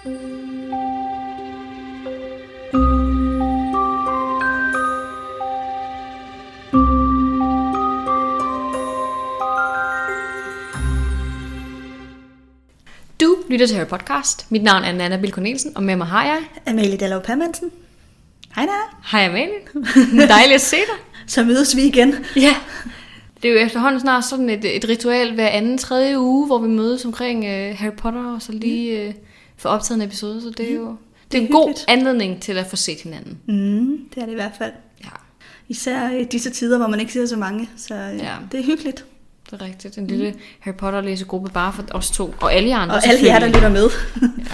Du lytter til Harry Podcast. Mit navn er Nana Bill Cornelsen, og med mig har jeg... Amalie Dallov Permansen. Hej Nana. Hej Amalie. Dejligt at se dig. Så mødes vi igen. Ja. Det er jo efterhånden snart sådan et, et ritual hver anden, tredje uge, hvor vi mødes omkring uh, Harry Potter, og så lige uh, få optaget en episode, så det er jo det er en god anledning til at få set hinanden. Mm, det er det i hvert fald. Ja, Især i disse tider, hvor man ikke ser så mange. Så ja. Ja. det er hyggeligt. det er rigtigt. En lille Harry Potter-læsegruppe bare for os to, og alle jer andre Og alle jer, der lytter med.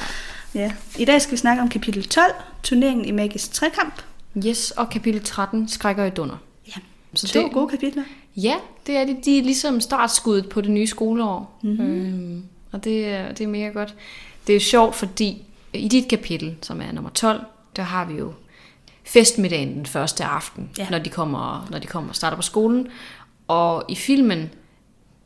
ja. I dag skal vi snakke om kapitel 12, turneringen i magisk trekamp. Yes, og kapitel 13, Skrækker i dunder. Ja. Så To det, gode kapitler. Ja, det er det. De er ligesom startskuddet på det nye skoleår. Mhm. Mm-hmm. Øhm, og det er, det er mega godt. Det er sjovt, fordi i dit kapitel, som er nummer 12, der har vi jo festmiddagen den første aften, Ja. ja. når, de kommer, når de kommer og starter på skolen. Og i filmen,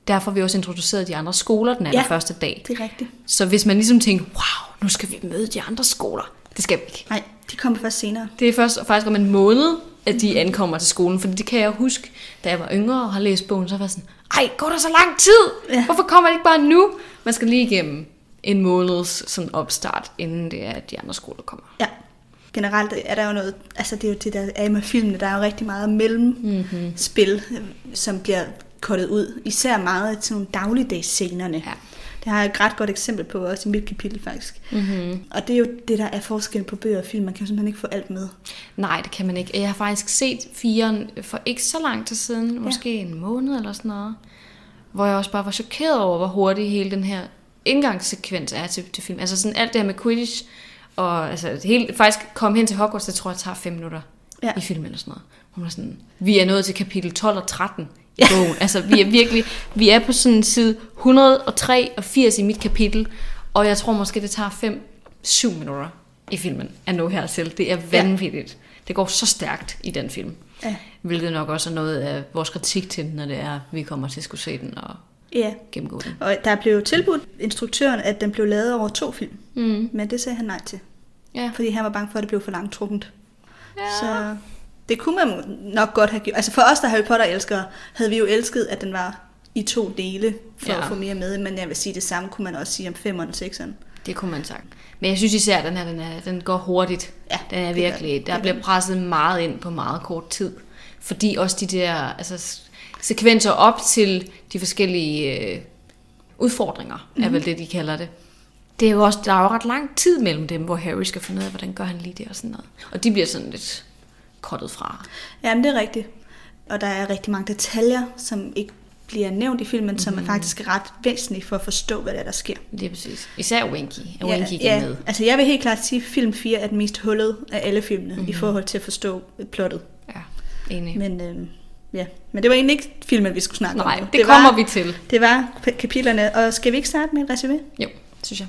der får vi også introduceret de andre skoler den allerførste dag. det er rigtigt. Så hvis man ligesom tænker, wow, nu skal vi møde de andre skoler. Det skal vi ikke. Nej, de kommer først senere. Det er først faktisk om en måned, at de ankommer til skolen. Fordi det kan jeg huske, da jeg var yngre og har læst bogen, så var jeg sådan, ej, går der så lang tid? Ja. Ja. Hvorfor kommer det ikke bare nu? Man skal lige igennem en måneds sådan opstart, inden det er, at de andre skoler kommer. Ja. Generelt er der jo noget, altså det er jo det, der er med filmene, der er jo rigtig meget mellemspil, mm-hmm. som bliver kottet ud. Især meget af sådan nogle dagligdagsscenerne. Ja. Det har jeg et ret godt eksempel på, også i mit kapitel faktisk. Mm-hmm. Og det er jo det, der er forskellen på bøger og film. Man kan jo simpelthen ikke få alt med. Nej, det kan man ikke. Jeg har faktisk set firen for ikke så lang tid siden, ja. måske en måned eller sådan noget, hvor jeg også bare var chokeret over, hvor hurtig hele den her indgangssekvens er til, til film. Altså sådan alt det her med Quidditch, og altså helt, faktisk komme hen til Hogwarts, det tror jeg tager fem minutter Ja. ja. i filmen eller sådan noget. Hun er sådan, vi er nået til kapitel 12 og 13 i bogen. altså vi er virkelig, vi er på sådan side 103 og 80 i mit kapitel, og jeg tror måske, det tager 5-7 minutter i filmen at nå hertil. Det er vanvittigt. Det går så stærkt i den film. Ja. Hvilket nok også er noget af vores kritik til den, når det er, vi kommer til at skulle se den og Ja, gennemgå den. og der blev tilbudt instruktøren, at den blev lavet over to film. Mm. Men det sagde han nej til. Ja. Fordi han var bange for, at det blev for langtrukkent. Ja. Så det kunne man nok godt have gjort. Altså for os, der er Harry Potter-elskere, havde vi jo elsket, at den var i to dele, for ja. At få mere med. Men jeg vil sige, det samme kunne man også sige om 5'eren og 6'eren. Det kunne man sagt. Men jeg synes især, at den her, den, er, den går hurtigt. Ja, den er det virkelig, der Det bliver presset meget ind på meget kort tid. Fordi også de der altså, sekvenser op til de forskellige øh, udfordringer, mm-hmm. er vel det, de kalder det. Det er jo også, der er jo ret lang tid mellem dem, hvor Harry skal finde ud af, hvordan gør han lige det og sådan noget. Og de bliver sådan lidt kottet fra. Ja, men det er rigtigt. Og der er rigtig mange detaljer, som ikke bliver nævnt i filmen, mm-hmm. som er faktisk ret væsentlige for at forstå, hvad der, er, der sker. Det er præcis. Især Winky. Er Winky ja, med. altså jeg vil helt klart sige, at film 4 er den mest hullede af alle filmene, mm-hmm. i forhold til at forstå plottet. Ja, enig. Men, øh, ja. Men det var egentlig ikke filmen, vi skulle snakke Nej, om. nu. det, det kommer vi til. Det var kapitlerne, og skal vi ikke starte med et resume? Jo, synes jeg.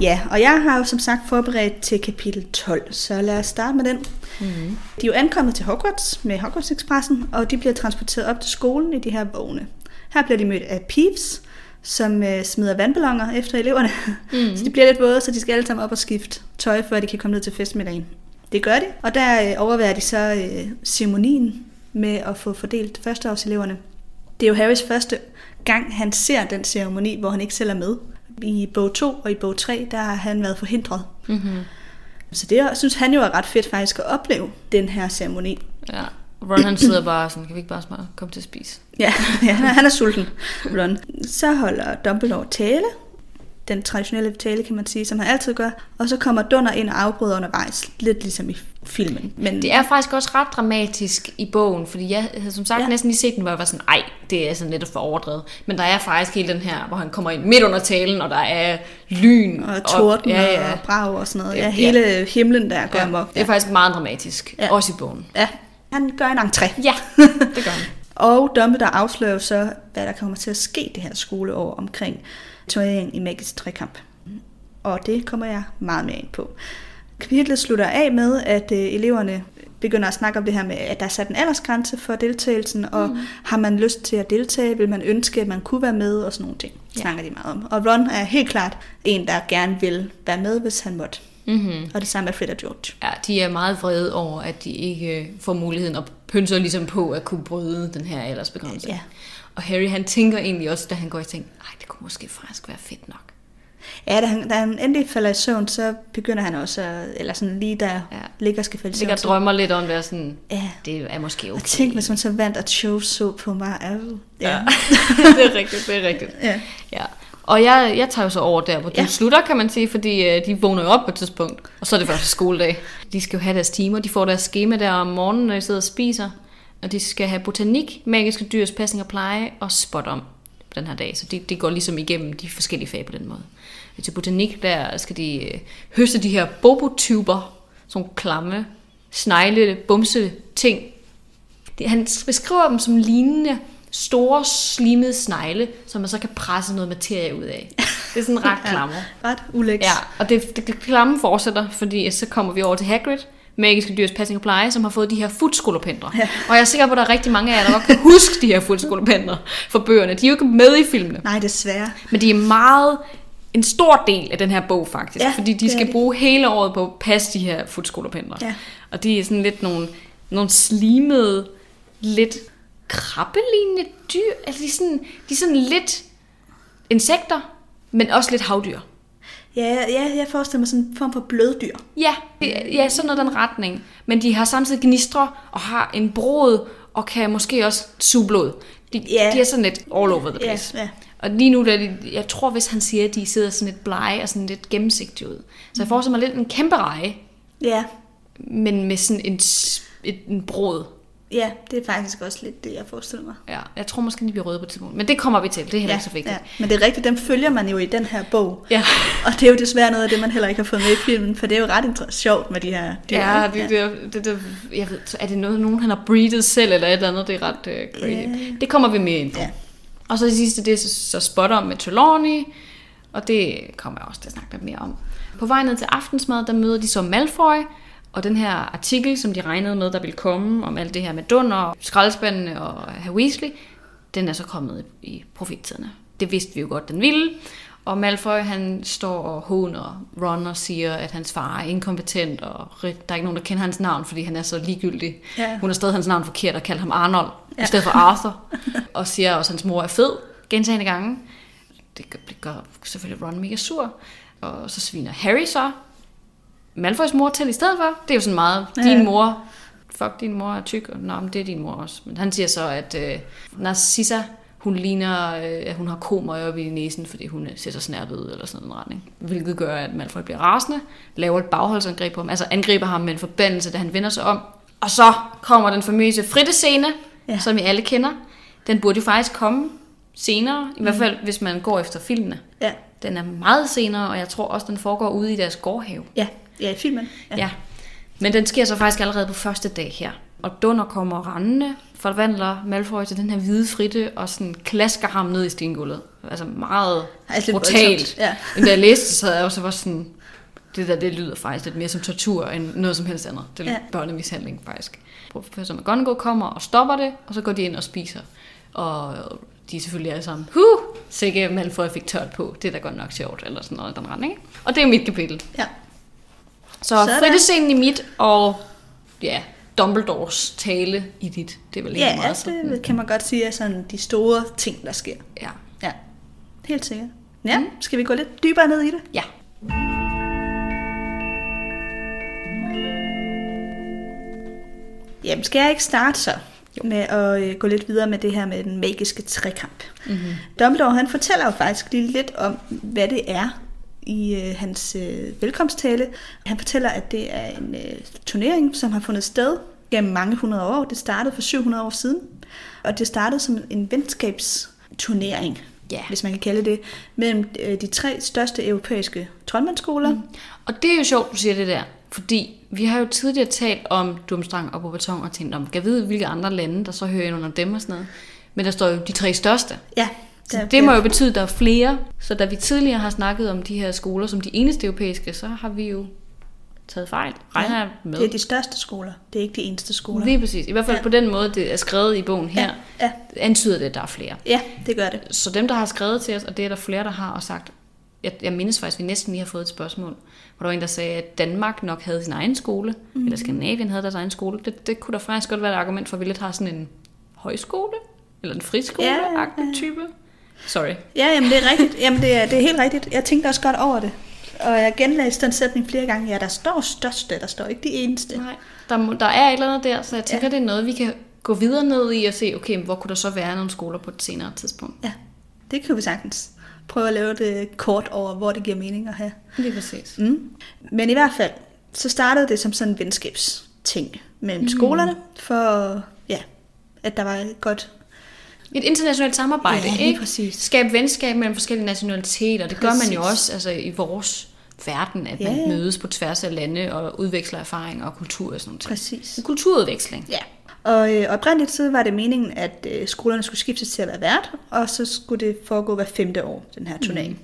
Ja, og jeg har jo som sagt forberedt til kapitel 12, så lad os starte med den. Mm-hmm. De er jo ankommet til Hogwarts med Hogwarts Expressen, og de bliver transporteret op til skolen i de her vogne. Her bliver de mødt af Peeves, som øh, smider vandballoner efter eleverne. Mm. så de bliver lidt våde, så de skal alle sammen op og skifte tøj, før de kan komme ned til festmiddagen. Det gør de, og der øh, overværer de så øh, ceremonien med at få fordelt førsteårseleverne. Det er jo Harrys første gang, han ser den ceremoni, hvor han ikke selv er med. I bog 2 og i bog 3, der har han været forhindret. Mm-hmm. Så det synes han jo er ret fedt faktisk at opleve den her ceremoni. Ja. Ron han sidder bare sådan, kan vi ikke bare smart komme til at spise? Ja, ja han, er, han er sulten, Ron. Så holder Dumbledore tale. Den traditionelle tale, kan man sige, som han altid gør. Og så kommer Dunder ind og afbryder undervejs, lidt ligesom i filmen. Men Det er faktisk også ret dramatisk i bogen, fordi jeg havde som sagt Ja. ja. næsten lige set den, hvor jeg var sådan, ej, det er sådan lidt for overdrevet. Men der er faktisk hele den her, hvor han kommer ind midt under talen, og der er lyn. og torden ja, ja. og brag og sådan noget. Ja, Ja, hele himlen der går ja. amok. Det er faktisk meget dramatisk, Ja. ja. også i bogen. Ja, han gør en entré. Ja, det gør han. Og Dumbledore afslører jo så, hvad der kommer til at ske det her skoleår omkring turneringen i magisk trekamp. Og det kommer jeg meget mere ind på. Kapitlet slutter af med, at øh, eleverne begynder at snakke om det her med, at der er sat en aldersgrænse for deltagelsen, og mm. har man lyst til at deltage, vil man ønske, at man kunne være med, og sådan nogle ting, Ja. snakker de meget om. Og Ron er helt klart en, der gerne vil være med, hvis han måtte. Mm-hmm. Og det samme med Fred og George. Ja, de er meget vrede over, at de ikke øh, får muligheden og pynser ligesom på at kunne bryde den her aldersbegrænsning. Ja. Og Harry, han tænker egentlig også, da han går i ting, ej, det kunne måske faktisk være fedt nok. Ja, da han, da han endelig falder i søvn, så begynder han også, at, eller sådan lige der Ja. ligger og skal falde i søvn. Ligger drømmer lidt om at være sådan, Ja. det er måske okay. Og tænk, hvis man så vandt, at show så på mig. Ja. ja. det er rigtigt, det er rigtigt. ja. Ja. Og jeg, jeg tager jo så over der, hvor ja. Ja. slutter, kan man sige, fordi øh, de vågner jo op på et tidspunkt, og så er det første skoledag. De skal jo have deres timer, de får deres schema der om morgenen, når de sidder og spiser, og de skal have botanik, magiske dyrs pasning og pleje og spot om på den her dag. Så det, det går ligesom igennem de forskellige fag på den måde. Til botanik, der skal de øh, høste de her bobotuber, sådan klamme, snegle, bumse ting, det, han beskriver dem som lignende store, slimede snegle, som man så kan presse noget materie ud af. Det er sådan ret klamme. Ret ulækkert. Ja, og det, det, det klamme fortsætter, fordi så kommer vi over til Hagrid, magiske dyrs passning og pleje, som har fået de her futskolopendre. Ja. Og jeg er sikker på, at der er rigtig mange af jer, der godt kan huske de her futskolopendre fra bøgerne. De er jo ikke med i filmene, Nej, desværre. men de er meget en stor del af den her bog faktisk, Ja, fordi de skal bruge hele året på at passe de her futskolopendre. Ja. Og de er sådan lidt nogle, nogle slimede, lidt krabbelignende dyr. Altså de er, sådan, de er sådan lidt insekter, men også lidt havdyr. Ja, ja, jeg forestiller mig sådan en form for bløddyr. Ja, ja, sådan noget den retning. Men de har samtidig gnistre og har en brod og kan måske også suge blod. De, Ja. de er sådan lidt all over the Ja, place. ja. Og lige nu, der er de, jeg tror, hvis han siger, at de sidder sådan lidt blege og sådan lidt gennemsigtige ud. Så jeg forestiller mig lidt en kæmpe reje, Ja, men med sådan en, en brod. Ja, det er faktisk også lidt det, jeg forestiller mig. Ja, jeg tror måske, de bliver røde på et tidspunkt. Men det kommer vi til. Det er heller Ja, ikke så vigtigt. ja. Men det er rigtigt, dem følger man jo i den her bog. Ja. Og det er jo desværre noget af det, man heller ikke har fået med i filmen, for det er jo ret sjovt med de her dyr. Ja, det, det, det, det, jeg ved, er det noget, nogen han har breedet selv, eller et eller andet, det er ret uh, crazy. Ja. Det kommer vi med ind på. Ja. Og så det sidste, det er så, så spot om med Trelawney, og det kommer jeg også til at snakke lidt mere om. På vej ned til aftensmad, der møder de så Malfoy, og den her artikel, som de regnede med, der ville komme, om alt det her med Dunder, skraldespandene og Herr Weasley, den er så kommet i, profettiderne. Det vidste vi jo godt, den ville. Og Malfoy, han står og håner Ron og siger, at hans far er inkompetent, og der er ikke nogen, der kender hans navn, fordi han er så ligegyldig. Ja. Hun har stadig hans navn forkert og kaldt ham Arnold. Ja. i stedet for Arthur. og siger også, at hans mor er fed, gentagende gange. Det gør, det gør selvfølgelig Ron mega sur. Og så sviner Harry så Malfoys mor til i stedet for. Det er jo sådan meget, Ja. din mor, fuck din mor er tyk, og nå, men det er din mor også. Men han siger så, at øh, Narcissa, hun ligner, øh, at hun har komer oppe i næsen, fordi hun øh, ser så snærpet ud, eller sådan en retning. Hvilket gør, at Malfoy bliver rasende, laver et bagholdsangreb på ham, altså angriber ham med en forbandelse, da han vender sig om. Og så kommer den famøse frittescene, ja. Som vi alle kender. Den burde jo faktisk komme senere, i hvert fald hvis man går efter filmene. Ja, Den er meget senere, og jeg tror også, den foregår ude i deres gårdhave. ja, ja i filmen. Ja. ja. Men den sker så faktisk allerede på første dag her. Og Dunder kommer rendende, forvandler Malfoy til den her hvide fritte, og sådan klasker ham ned i stengulvet. Altså meget Altså brutalt. ja. Men da jeg læste så havde jeg også var sådan, det der, det lyder faktisk lidt mere som tortur, end noget som helst andet. Det er Ja. børnemishandling, faktisk. Professor McGonagall kommer og stopper det, og så går de ind og spiser. Og de er selvfølgelig alle sammen, huh, sikke Malfoy fik tørt på. Det er da godt nok sjovt, eller sådan noget, den retning. Og det er mit kapitel. Ja. Så Sådan. fritidsscenen i mit, og ja, Dumbledores tale i dit. Det er vel egentlig Ja, meget sådan. det kan man godt sige er sådan de store ting, der sker. Ja. Ja, helt sikkert. Ja, mm. skal vi gå lidt dybere ned i det? ja. Jamen, skal jeg ikke starte så med at øh, gå lidt videre med det her med den magiske trekamp? Mm-hmm. Dumbledore, han fortæller jo faktisk lige lidt om, hvad det er i øh, hans øh, velkomsttale. Han fortæller, at det er en øh, turnering, som har fundet sted gennem mange hundrede år. Det startede for 700 år siden, og det startede som en venskabsturnering, Ja. hvis man kan kalde det, mellem øh, de tre største europæiske troldmandsskoler. Mm. Og det er jo sjovt, du siger det der. Fordi vi har jo tidligere talt om Dumstrang og Bobaton og tænkt om, kan vide, hvilke andre lande, der så hører ind under dem og sådan noget. Men der står jo de tre største. Ja, Så det må jo betyde, at der er flere. Så da vi tidligere har snakket om de her skoler som de eneste europæiske, så har vi jo taget fejl, regner jeg med. Det er de største skoler. Det er ikke de eneste skoler. Lige præcis. I hvert fald Ja. på den måde, det er skrevet i bogen her, Ja, antyder det, at der er flere. ja, det gør det. Så dem, der har skrevet til os, og det er der flere, der har og sagt, jeg, jeg mindes faktisk, at vi næsten lige har fået et spørgsmål, hvor der var en, der sagde, at Danmark nok havde sin egen skole, mm. eller Skandinavien havde deres egen skole. Det, det kunne der faktisk godt være et argument for, at vi lidt har sådan en højskole, eller en friskole Ja, ja, ja. type. Sorry. Ja, jamen det er rigtigt. Jamen det er, det er helt rigtigt. Jeg tænkte også godt over det. Og jeg genlæste den sætning flere gange. Ja, der står største, der står ikke de eneste. Nej, der, må, der er et eller andet der, så jeg tænker, ja. det er noget, vi kan gå videre ned i og se, okay, hvor kunne der så være nogle skoler på et senere tidspunkt. Ja, det kan vi sagtens prøve at lave det kort over, hvor det giver mening at have. Lige præcis. Mm. Men i hvert fald, så startede det som sådan en venskabsting mellem mm. skolerne, for ja, at der var et godt... Et internationalt samarbejde, Ja, ikke? præcis. Skabe venskab mellem forskellige nationaliteter. Det gør man jo Præcis. også altså, i vores verden, at Ja, man mødes på tværs af lande og udveksler erfaringer og kultur og sådan noget. Præcis. En kulturudveksling. Ja. Og øh, oprindeligt så var det meningen, at øh, skolerne skulle skiftes til at være vært, og så skulle det foregå hver femte år, den her turnering. Mm.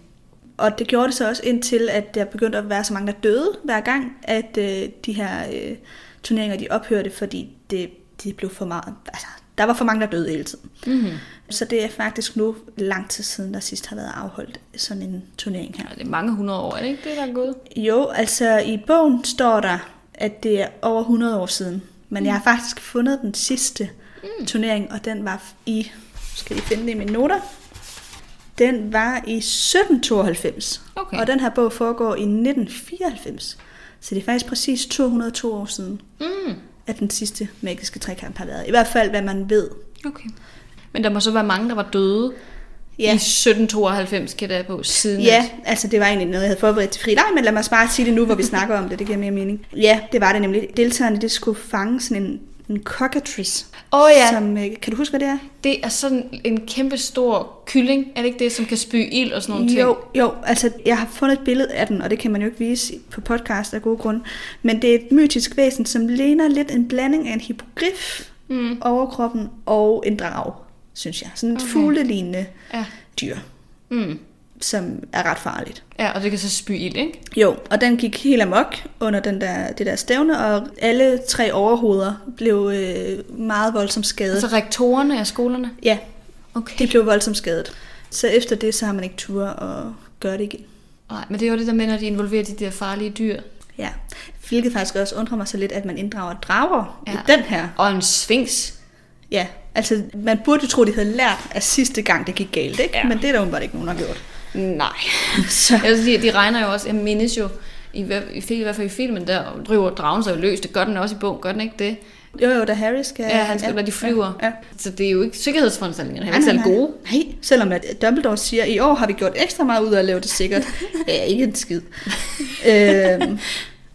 Og det gjorde det så også indtil, at der begyndte at være så mange, der døde hver gang, at øh, de her øh, turneringer de ophørte, fordi det, det blev for meget. Altså, der var for mange, der døde hele tiden. Mm-hmm. Så det er faktisk nu lang tid siden, der sidst har været afholdt sådan en turnering her. Ja, det er mange hundrede år, er det ikke det, der er gået? Jo, altså i bogen står der, at det er over 100 år siden. Men jeg har faktisk fundet den sidste mm. turnering, og den var i, skal I finde det i mine noter, den var i 1792. Okay. Og den her bog foregår i 1994. Så det er faktisk præcis 202 år siden, Mm. At den sidste magiske trekamp har været. I hvert fald, hvad man ved. Okay. Men der må så være mange, der var døde Ja. i 1792, kan der på siden. Ja, altså det var egentlig noget, jeg havde forberedt til fri leg, men lad mig bare sige det nu, hvor vi snakker om det. Det giver mere mening. Ja, det var det nemlig. Deltagerne, det skulle fange sådan en, en cockatrice. Åh ja. Som, øh, kan du huske, hvad det er? Det er sådan en kæmpe stor kylling, er det ikke det, som kan spy ild og sådan nogle ting? Jo, jo, altså jeg har fundet et billede af den, og det kan man jo ikke vise på podcast af gode grunde. Men det er et mytisk væsen, som ligner lidt en blanding af en hippogrif, Mm. overkroppen og en drag, synes jeg. Sådan et okay. fuglelignende Ja. dyr, Mm. Som er ret farligt. Ja, og det kan så spy ild, ikke? Jo, og den gik helt amok under den der, det der stævne, og alle tre overhoveder blev øh, meget voldsomt skadet. Altså rektorerne af skolerne? Ja, Okay. de blev voldsomt skadet. Så efter det, så har man ikke tur at gøre det igen. Nej, men det er jo det der med, når de involverer de der farlige dyr. Ja, hvilket faktisk også undrer mig så lidt, at man inddrager drager ja. I den her. Og en sphinx. Ja, altså man burde jo tro, de havde lært af sidste gang, det gik galt, ikke? Ja. Men det er der åbenbart ikke nogen, der har gjort. Nej. Så, altså, de, de regner jo også, jeg mindes jo, i, i, i hvert fald i filmen, der driver dragen sig jo løs. Det gør den også i bogen, gør den ikke det? jo, jo, da Harry skal... Ja, han skal, når de flyver. Ja, ja. Så det er jo ikke sikkerhedsforanstaltningerne, han er ikke særlig gode. Nej, selvom at Dumbledore siger, i år har vi gjort ekstra meget ud af at lave det sikkert. ja, ikke en skid. øhm,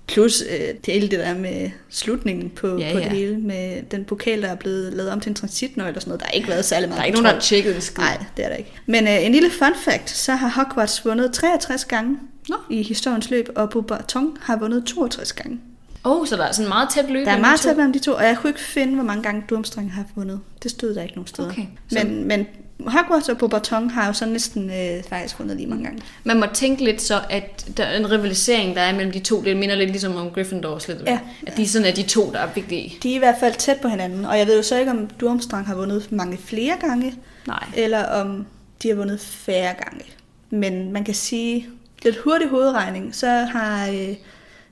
plus øh, det hele det der med slutningen på, Ja, på ja. det hele, med den pokal, der er blevet lavet om til en transitnøgle og sådan noget. Der har ikke været særlig meget Der er ikke nogen, der har tjekket en skid. Nej, det er der ikke. Men øh, en lille fun fact, så har Hogwarts vundet 63 gange Nå. i historiens løb, og Beauxbatons har vundet 62 gange. Åh, oh, så der er sådan meget tæt løb. Der er meget tæt mellem de to, og jeg kunne ikke finde, hvor mange gange Durmstrang har vundet. Det stod der ikke nogen steder. Okay, så- Men, men Hogwarts og Beauxbatons har jo så næsten øh, faktisk vundet lige mange gange. Man må tænke lidt så, at der er en rivalisering, der er mellem de to. Det minder lidt ligesom om Gryffindors lidt. Ja. At de sådan er de to, der er vigtige. De er i hvert fald tæt på hinanden, og jeg ved jo så ikke, om Durmstrang har vundet mange flere gange, Nej. eller om de har vundet færre gange. Men man kan sige, lidt hurtig hovedregning, så har øh,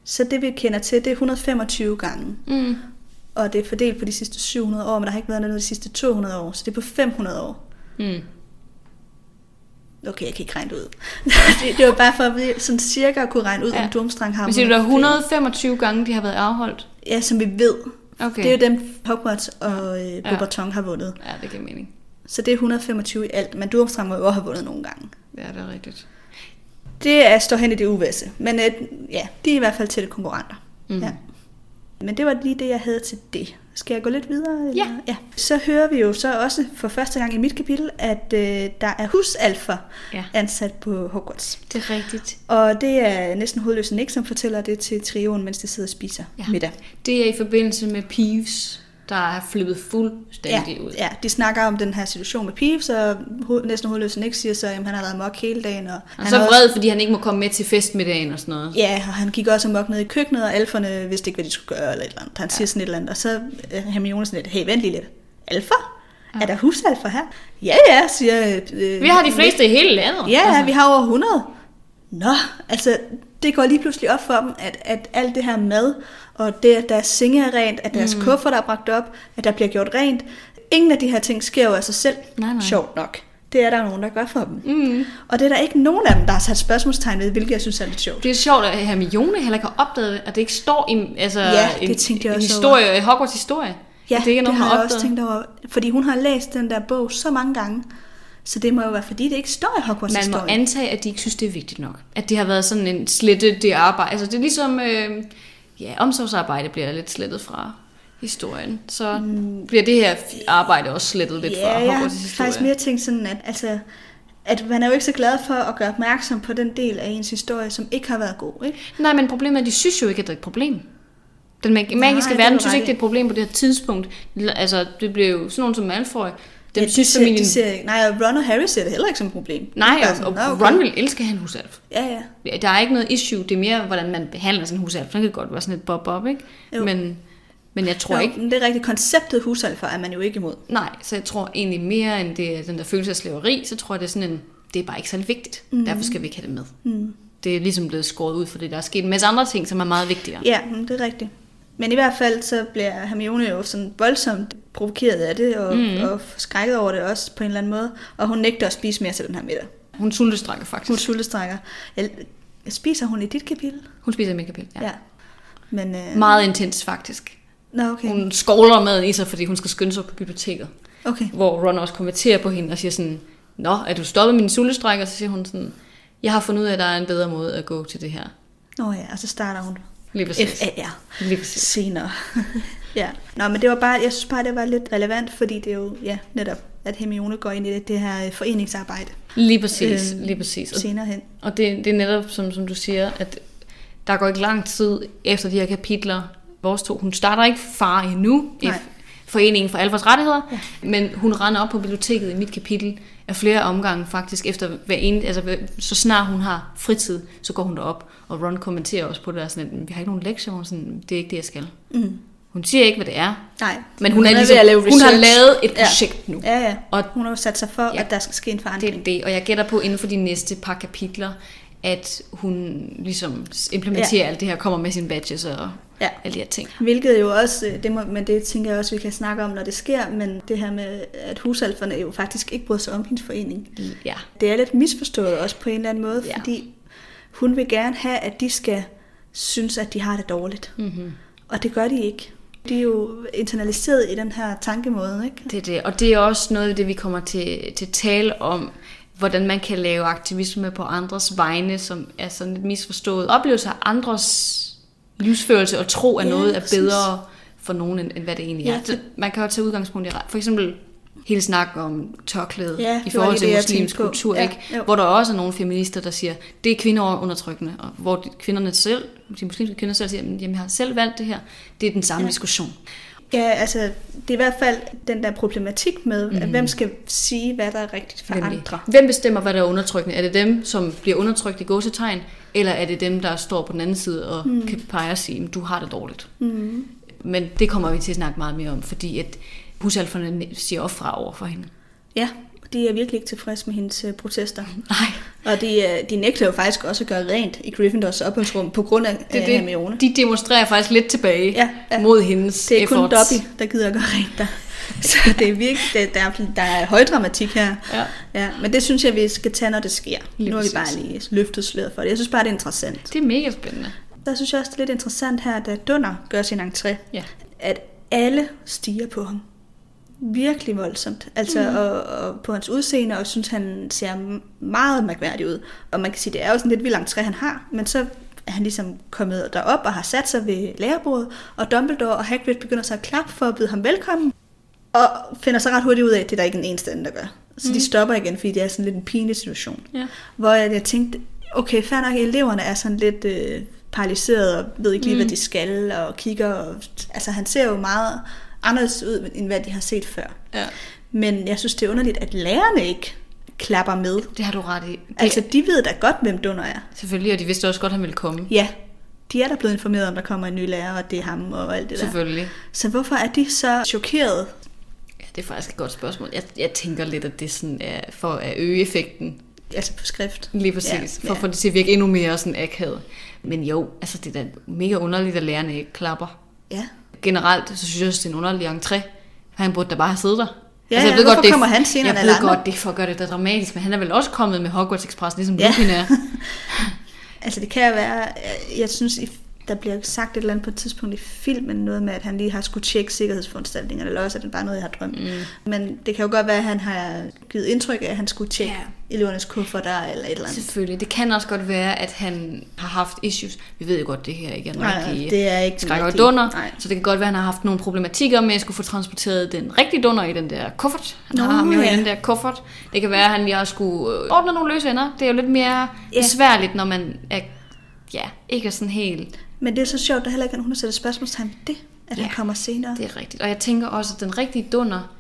så det vi kender til, det er 125 gange. Mm. Og det er fordelt på de sidste 700 år, men der har ikke været noget de sidste 200 år, så det er på 500 år. Mm. Okay, jeg kan ikke regne det ud. det, det var bare for at vi sådan cirka at kunne regne ud, ja. Ja. om Durmstrang har Men siger du, der er vundet flere. 125 gange, de har været afholdt? Ja, som vi ved. Okay. Det er jo dem, Hogwarts og øh, Beauxbatons har vundet. Ja, det giver mening. Så det er 125 i alt, men Durmstrang må jo også have vundet nogle gange. Ja, det er rigtigt. Det er, står hen i det uvisse. Men øh, ja, de er i hvert fald til det konkurrenter. Mhm. Ja. Men det var lige det, jeg havde til det. Skal jeg gå lidt videre? eller? Ja. ja. Så hører vi jo så også for første gang i mit kapitel, at øh, der er husalfer Ja. ansat på Hogwarts. Det er rigtigt. Og det er næsten hovedløse Nick, som fortæller det til trioen, mens de sidder og spiser. Ja. middag. Det er i forbindelse med Peeves. Der er flippet fuldstændig ja, ud. ja, de snakker om den her situation med Peeves, og ho- næsten hovedløs Nick siger så, at han har været mok hele dagen. Og Han han så vred, fordi han ikke må komme med til festmiddagen og sådan noget. Også, ja, og han gik også amok ned i køkkenet, og alferne vidste ikke, hvad de skulle gøre, eller et eller andet. Han siger sådan et eller andet, og så er Hermione sådan lidt, hey, vent lige lidt. Alfa? Er der husalfa her? Ja, ja, siger... Øh, Vi har de fleste i hele landet. Ja, altså. vi har over 100. Nå, altså, det går lige pludselig op for dem, at, at alt det her mad, og det, at deres senge er rent, at deres mm. kuffer er bragt op, at der bliver gjort rent, ingen af de her ting sker jo af sig selv. Nej, nej. Sjovt nok. Det er der nogen, der gør for dem. Mm. Og det er der ikke nogen af dem, der har sat spørgsmålstegn ved, hvilket jeg synes er lidt sjovt. Det er sjovt, at Hermione heller ikke har opdaget det, at det ikke står i altså, Ja, det en, tænkte jeg en også historie, Hogwarts historie. Ja, det ikke er det nogen, har der jeg også opdaget. tænkt over. Fordi hun har læst den der bog så mange gange. Så det må jo være, fordi det ikke står i Hogwarts Man må historien. antage, at de ikke synes, det er vigtigt nok. At det har været sådan en slette det arbejde. Altså det er ligesom, øh, ja, omsorgsarbejde bliver lidt slettet fra historien. Så mm. bliver det her arbejde også slettet lidt ja, fra jeg har Hogwarts historie. faktisk mere tænkt sådan, at, altså, at man er jo ikke så glad for at gøre opmærksom på den del af ens historie, som ikke har været god. Ikke? Nej, men problemet er, at de synes jo ikke, at det er et problem. Den mag- Nej, magiske er verden synes ikke, det er et problem på det her tidspunkt. Altså, det blev jo sådan nogen som Malfoy. Dem ja, de synes ser, familien... de ser, nej, og Ron og Harry ser det heller ikke som et problem. Nej, og, sådan, og "Nå, okay." Ron vil elske at have en husalf. Ja, ja. Der er ikke noget issue, det er mere, hvordan man behandler sådan en husalf. Så kan godt være sådan et bob-bob, ikke? Jo. Men, men jeg tror Jo, ikke... men det er rigtigt. Konceptet husalfer er man jo ikke imod. Nej, så jeg tror egentlig mere end det, den der følelse af slaveri, så tror jeg, det er sådan en... Det er bare ikke særlig vigtigt. Mm. Derfor skal vi ikke have det med. Mm. Det er ligesom blevet skåret ud for det, der er sket en masse andre ting, som er meget vigtigere. Ja, men det er rigtigt. Men i hvert fald så bliver Hermione jo sådan voldsomt provokeret af det, og, mm. og skrækket over det også på en eller anden måde. Og hun nægter at spise mere til den her middag. Hun sultestrækker faktisk. Hun sultestrækker. Jeg, spiser hun i dit kapitel? hun spiser mit kapitel, ja. Ja. Men, øh, Meget intens faktisk. Nå, okay. Hun skovler maden i sig, fordi hun skal skynde sig på biblioteket. okay. Hvor Ron også kommenterer på hende og siger sådan, Nå, er du stoppet min sultestrækker? Så siger hun sådan, jeg har fundet ud af, at der er en bedre måde at gå til det her. Nå ja, og så starter hun Lige præcis. FAR Lige præcis. senere. ja. Nå, men det var bare, jeg synes bare, det var lidt relevant, fordi det er jo, ja, netop, at Hermione går ind i det, det her øh, foreningsarbejde Lige præcis, Øhm, lige præcis. Og, senere hen. og det, det er netop, som, som du siger, at der går ikke lang tid efter de her kapitler. Vores to, hun starter ikke far endnu i Nej. Foreningen for Alfers Rettigheder, ja. men hun render op på biblioteket i mit kapitel af flere omgange faktisk, efter hver en, altså så snart hun har fritid, så går hun derop, og Ron kommenterer også på det der, sådan, at vi har ikke nogen lektier, er sådan, det er ikke det, jeg skal. Mm. Hun siger ikke, hvad det er, Nej, men hun, er, ved ligesom, lave hun har lavet et Ja. projekt nu. Ja, ja. Og Hun har jo sat sig for, Ja. ja. at der skal ske en forandring. Det er det, og jeg gætter på inden for de næste par kapitler, at hun ligesom implementerer ja. alt det her, kommer med sine badges og Ja. alle de her ting. Hvilket jo også, øh, det må, men det tænker jeg også, vi kan snakke om, når det sker, men det her med, at husalferne jo faktisk ikke bryder sig om hendes forening. Ja. Det er lidt misforstået også på en eller anden måde, Ja. ja. fordi hun vil gerne have, at de skal synes, at de har det dårligt. Mm-hmm. Og det gør de ikke. De er jo internaliseret i den her tankemåde, ikke? Det er det, og det er også noget af det, vi kommer til, til tale om, hvordan man kan lave aktivisme på andres vegne, som er sådan lidt misforstået. Oplevelse af andres livsførelse og tro, at Ja, noget er bedre for nogen, end, end hvad det egentlig Ja, er. det- man kan jo tage udgangspunkt i for eksempel hele snakken om tørklæde Ja, i forhold til det, muslimsk kultur, Ja, ikke? jo. hvor der også er nogle feminister, der siger, det er kvinder undertrykkende, og hvor de, kvinderne selv, de muslimske kvinder selv siger, jamen jeg har selv valgt det her, det er den samme ja. Diskussion. Ja, altså, det er i hvert fald den der problematik med, mm. Mhm. at hvem skal sige, hvad der er rigtigt for Nemlig. andre. Hvem bestemmer, hvad der er undertrykkende? Er det dem, som bliver undertrykt i gåsetegn, eller er det dem, der står på den anden side og mm. kan pege og sige, du har det dårligt? Mm. Men det kommer vi til at snakke meget mere om, fordi at husalferne siger også fra over for hende. Ja, de er virkelig ikke tilfredse med hendes øh, protester. Nej, Og de, øh, de nægter jo faktisk også at gøre rent i Gryffindors opholdsrum på grund af det øh, er Hermione. det. De demonstrerer faktisk lidt tilbage Ja, ja. mod hendes Det er kun efforts. Dobby, der gider at gøre rent der. Så det er virkelig, det, der, er, der er højdramatik her. Ja. Ja, men det synes jeg, vi skal tage, når det sker. Lige nu har vi bare lige løftet sløret for det. Jeg synes bare, det er interessant. Det er mega spændende. Der synes jeg også, det er lidt interessant her, da Dunder gør sin entré, Ja. at alle stiger på ham. Virkelig voldsomt. Altså, mm. og, og på hans udseende, og synes, han ser meget mærkværdig ud. Og man kan sige, det er jo sådan lidt vild entré, han har, men så er han ligesom kommet derop og har sat sig ved lærerbordet, og Dumbledore og Hagrid begynder så at klappe for at byde ham velkommen, og finder så ret hurtigt ud af, at det er der ikke en eneste anden, der gør. Så mm. de stopper igen, fordi det er sådan lidt en pinlig situation. Ja. Hvor jeg, jeg tænkte, okay, fair nok, eleverne er sådan lidt øh, paralyseret og ved ikke lige, mm. hvad de skal, og kigger. Og, altså, han ser jo meget anderledes ud, end hvad de har set før. Ja. Men jeg synes, det er underligt, at lærerne ikke klapper med. Det har du ret i. Det, Altså, de ved da godt, hvem Dunder er. selvfølgelig, og de vidste også godt, at han ville komme. Ja, de er der blevet informeret om, der kommer en ny lærer, og det er ham og alt det der. Selvfølgelig. Så hvorfor er de så chokeret? Ja, det er faktisk et godt spørgsmål. Jeg, jeg tænker lidt, at det sådan er for at øge effekten. Altså på skrift. Lige præcis. Ja, for ja. at få det til at virke endnu mere sådan akavet. Men jo, altså det er da mega underligt, at lærerne ikke klapper. Ja. Generelt, så synes jeg også, det er en underlig entré. Han burde da bare have siddet der. Ja, altså, ja, hvorfor det er- kommer han senere Jeg ved andre? godt, det for at gøre det der dramatisk, men han er vel også kommet med Hogwarts Express, ligesom Ja. Lupin er. Altså det kan være, jeg- jeg synes, i- der bliver sagt et eller andet på et tidspunkt i filmen, noget med, at han lige har skulle tjekke sikkerhedsforanstaltninger, eller også er det bare noget, jeg har drømt. Mm. Men det kan jo godt være, at han har givet indtryk af, at han skulle tjekke Ja. elevernes kufferter eller et eller andet. Selvfølgelig. Det kan også godt være, at han har haft issues. Vi ved jo godt, det her ikke er den Nej, rigtige det er ikke den skræk og rigtige. dunder. Nej. Så det kan godt være, at han har haft nogle problematikker med at skulle få transporteret den rigtige dunder i den der kuffert. Han Nå, har ham jo ja. i den der kuffert. Det kan være, at han lige har skulle øh, ordne nogle løse ender. Det er jo lidt mere Ja. besværligt, når man er, ja, ikke er sådan helt... Men det er så sjovt, at der heller ikke er nogen, der sætter spørgsmålstegn ved det, at Ja, han kommer senere. Det er rigtigt. Og jeg tænker også, at den rigtige dunder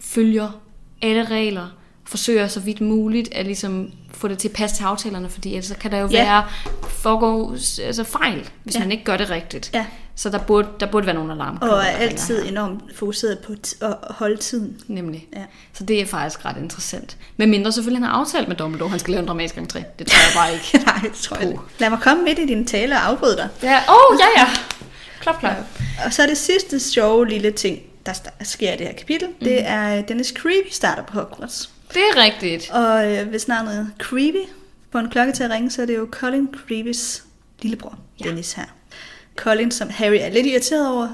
følger alle regler, forsøger så vidt muligt at ligesom få det til at passe til aftalerne, fordi ellers så kan der jo Ja. være foregå altså fejl, hvis ja. man ikke gør det rigtigt. Ja. Så der burde, der burde være nogle alarmklokker. Og er altid her. enormt fokuseret på at holde tiden. Nemlig. Ja. Så det er faktisk ret interessant. Men mindre selvfølgelig, han har aftalt med Dumbledore, han skal lave en dramatisk entré. Det tror jeg bare ikke. Nej, det tror jeg ikke. Lad mig komme midt i din tale og afbryde dig. Ja, åh, oh, ja, ja. Klap, klap. Og så er det sidste sjove lille ting, der sker i det her kapitel, mm. det er øh, Dennis Creevy starter på Hogwarts. Det er rigtigt. Og øh, hvis navnet Creevy får en klokke til at ringe, så er det jo Colin Creevys lillebror, ja. Ja. Dennis her. Colin, som Harry er lidt irriteret over.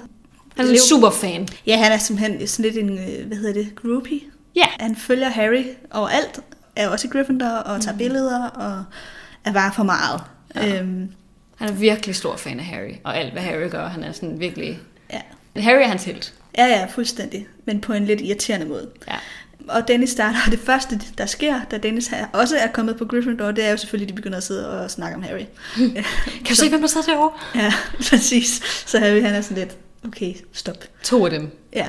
Han er en super fan. Ja, han er simpelthen sådan lidt en, øh, hvad hedder det, groupie. Ja. Han følger Harry overalt, er også i Gryffindor og tager mm. billeder og er bare for meget. Ja. Øhm, Han er virkelig stor fan af Harry, og alt hvad Harry gør, han er sådan virkelig... ja. Harry er hans helt. ja, ja, fuldstændig. Men på en lidt irriterende måde. Ja. Og Dennis starter, og det første, der sker, da Dennis også er kommet på Gryffindor, det er jo selvfølgelig, at de begynder at sidde og snakke om Harry. Kan du se, hvem der sidder derovre? Ja, præcis. Så Harry, han er sådan lidt, okay, stop. To af dem. Ja.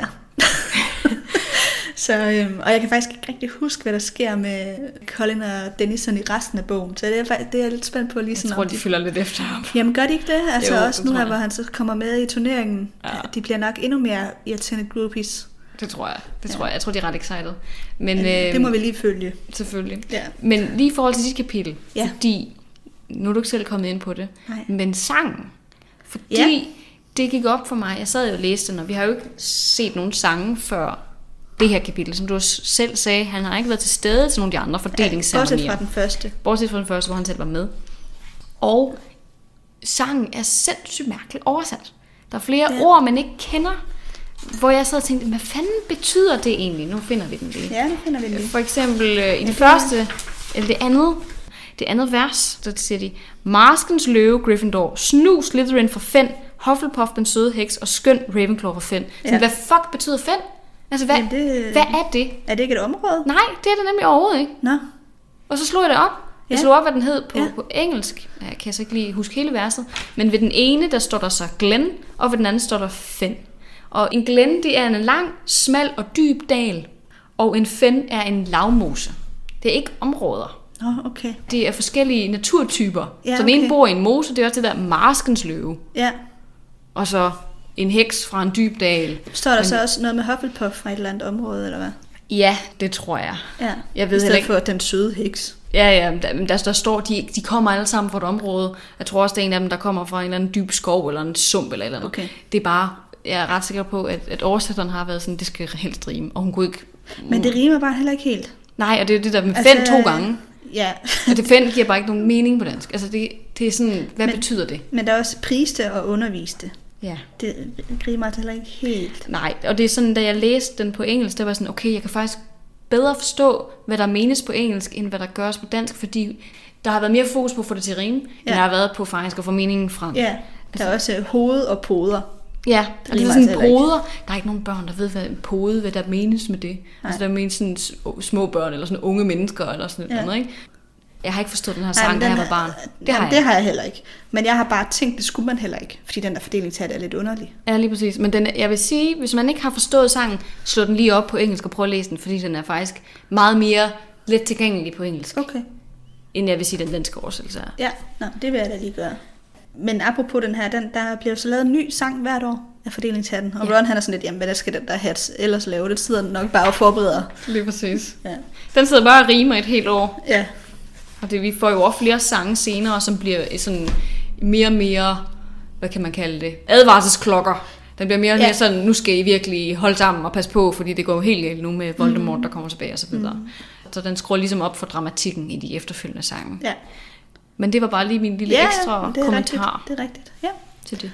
så, øhm, og jeg kan faktisk ikke rigtig huske, hvad der sker med Colin og Dennis i resten af bogen. Så det er, det er jeg lidt spændt på lige Jeg sådan, tror, om de følger lidt efter ham. Jamen gør de ikke det? Altså Jo, også nu her, jeg. hvor han så kommer med i turneringen. Ja. De bliver nok endnu mere irriterende groupies. Det tror jeg. Det Ja. tror jeg. Jeg tror, de er ret excited. Men, Men, øh, det må vi lige følge. Selvfølgelig. Ja. Men lige i forhold til dit kapitel, Ja. fordi, nu er du ikke selv kommet ind på det, Nej. men sangen, fordi Ja. det gik op for mig, jeg sad jo og læste den, og vi har jo ikke set nogen sange før det her kapitel, som du selv sagde, han har ikke været til stede til nogle af de andre Bortset fordelingsceremonier. fra den første. Bortset fra den første, hvor han selv var med. Og sangen er sindssygt mærkeligt oversat. Der er flere Ja. ja. ord, man ikke kender, hvor jeg sad og tænkte, hvad fanden betyder det egentlig? Nu finder vi den lige. Ja, nu finder vi den lige. For eksempel øh, i det første, eller det andet, det andet vers, der siger de, Maskens løve Gryffindor, Snus Slytherin for Fen, Hufflepuff den søde heks og skøn Ravenclaw for Fen. Ja. Ja. Hvad fuck betyder Fen? Altså, hvad, Jamen, det- hvad er det? Er det ikke et område? Nej, det er det nemlig overhovedet ikke. Nå. Og så slog jeg det op. Jeg Ja. slog op, hvad den hed på, Ja. på engelsk. Jeg kan så ikke lige huske hele verset. Men ved den ene, der står der så Glen, og ved den anden står der Fen. Og en Glen, det er en lang, smal og dyb dal. Og en Fen er en lavmose. Det er ikke områder. Nå, okay. Det er forskellige naturtyper. Ja, så den ene okay. bor i en mose, det er også det der marskens løve. Ja. Og så en heks fra en dyb dal. Står der Men- så også noget med Hufflepuff fra et eller andet område, eller hvad? Ja, det tror jeg. Ja. Jeg ved I stedet ikke- for den søde heks. Ja, ja, der, men der, der står, de, de kommer alle sammen fra et område. Jeg tror også, det er en af dem, der kommer fra en eller anden dyb skov, eller en sump, eller eller andet. Okay. Det er bare, jeg er ret sikker på, at, at oversætteren har været sådan, det skal helst rime, og hun kunne ikke... Men det rimer bare heller ikke helt. Nej, og det er det der med Altså, altså, to gange. Ja. Og det fend giver bare ikke nogen mening på dansk. Altså, det, det er sådan, hvad Men- betyder det? Men der er også priste og underviste. Ja. Det rimer altså heller ikke helt. Nej, og det er sådan, da jeg læste den på engelsk, der var sådan, okay, jeg kan faktisk bedre forstå, hvad der menes på engelsk, end hvad der gøres på dansk, fordi der har været mere fokus på at få det til at rime, ja. end der har været på faktisk at få meningen frem. Ja, der er også øh, hoved og poder. Ja, Det og det er sådan altså poder. Der er ikke nogen børn, der ved, hvad en pode, hvad der menes med det. Nej. Altså der menes sådan små børn, eller sådan unge mennesker, eller sådan Ja. noget, ikke? Jeg har ikke forstået den her sang, da jeg var barn. Det Jamen, har det jeg. har jeg heller ikke. Men jeg har bare tænkt, det skulle man heller ikke, fordi den der fordelingshat er lidt underlig. Ja, lige præcis. Men den, jeg vil sige, hvis man ikke har forstået sangen, slå den lige op på engelsk og prøv at læse den, fordi den er faktisk meget mere let tilgængelig på engelsk, Okay. end jeg vil sige, den danske oversættelse er. Ja, Nå, det vil jeg da lige gøre. Men apropos den her, den, der bliver så lavet en ny sang hvert år af fordelingshatten. Og Ja. ja. Ron han er sådan lidt, jamen hvad der skal den der hat ellers lave? Det sidder den nok bare og forbereder. Lige præcis. Ja. Den sidder bare og rimer et helt år. ja. Og det, vi får jo også flere sange senere, som bliver sådan mere og mere, hvad kan man kalde det, advarselsklokker. Den bliver mere og Ja. mere sådan, nu skal I virkelig holde sammen og passe på, fordi det går jo helt galt nu med Voldemort, der kommer tilbage og så videre. Mm. Så den skruer ligesom op for dramatikken i de efterfølgende sange. Ja, Men det var bare lige min lille ja, ekstra det er kommentar Rigtigt. Det er rigtigt, ja. til det.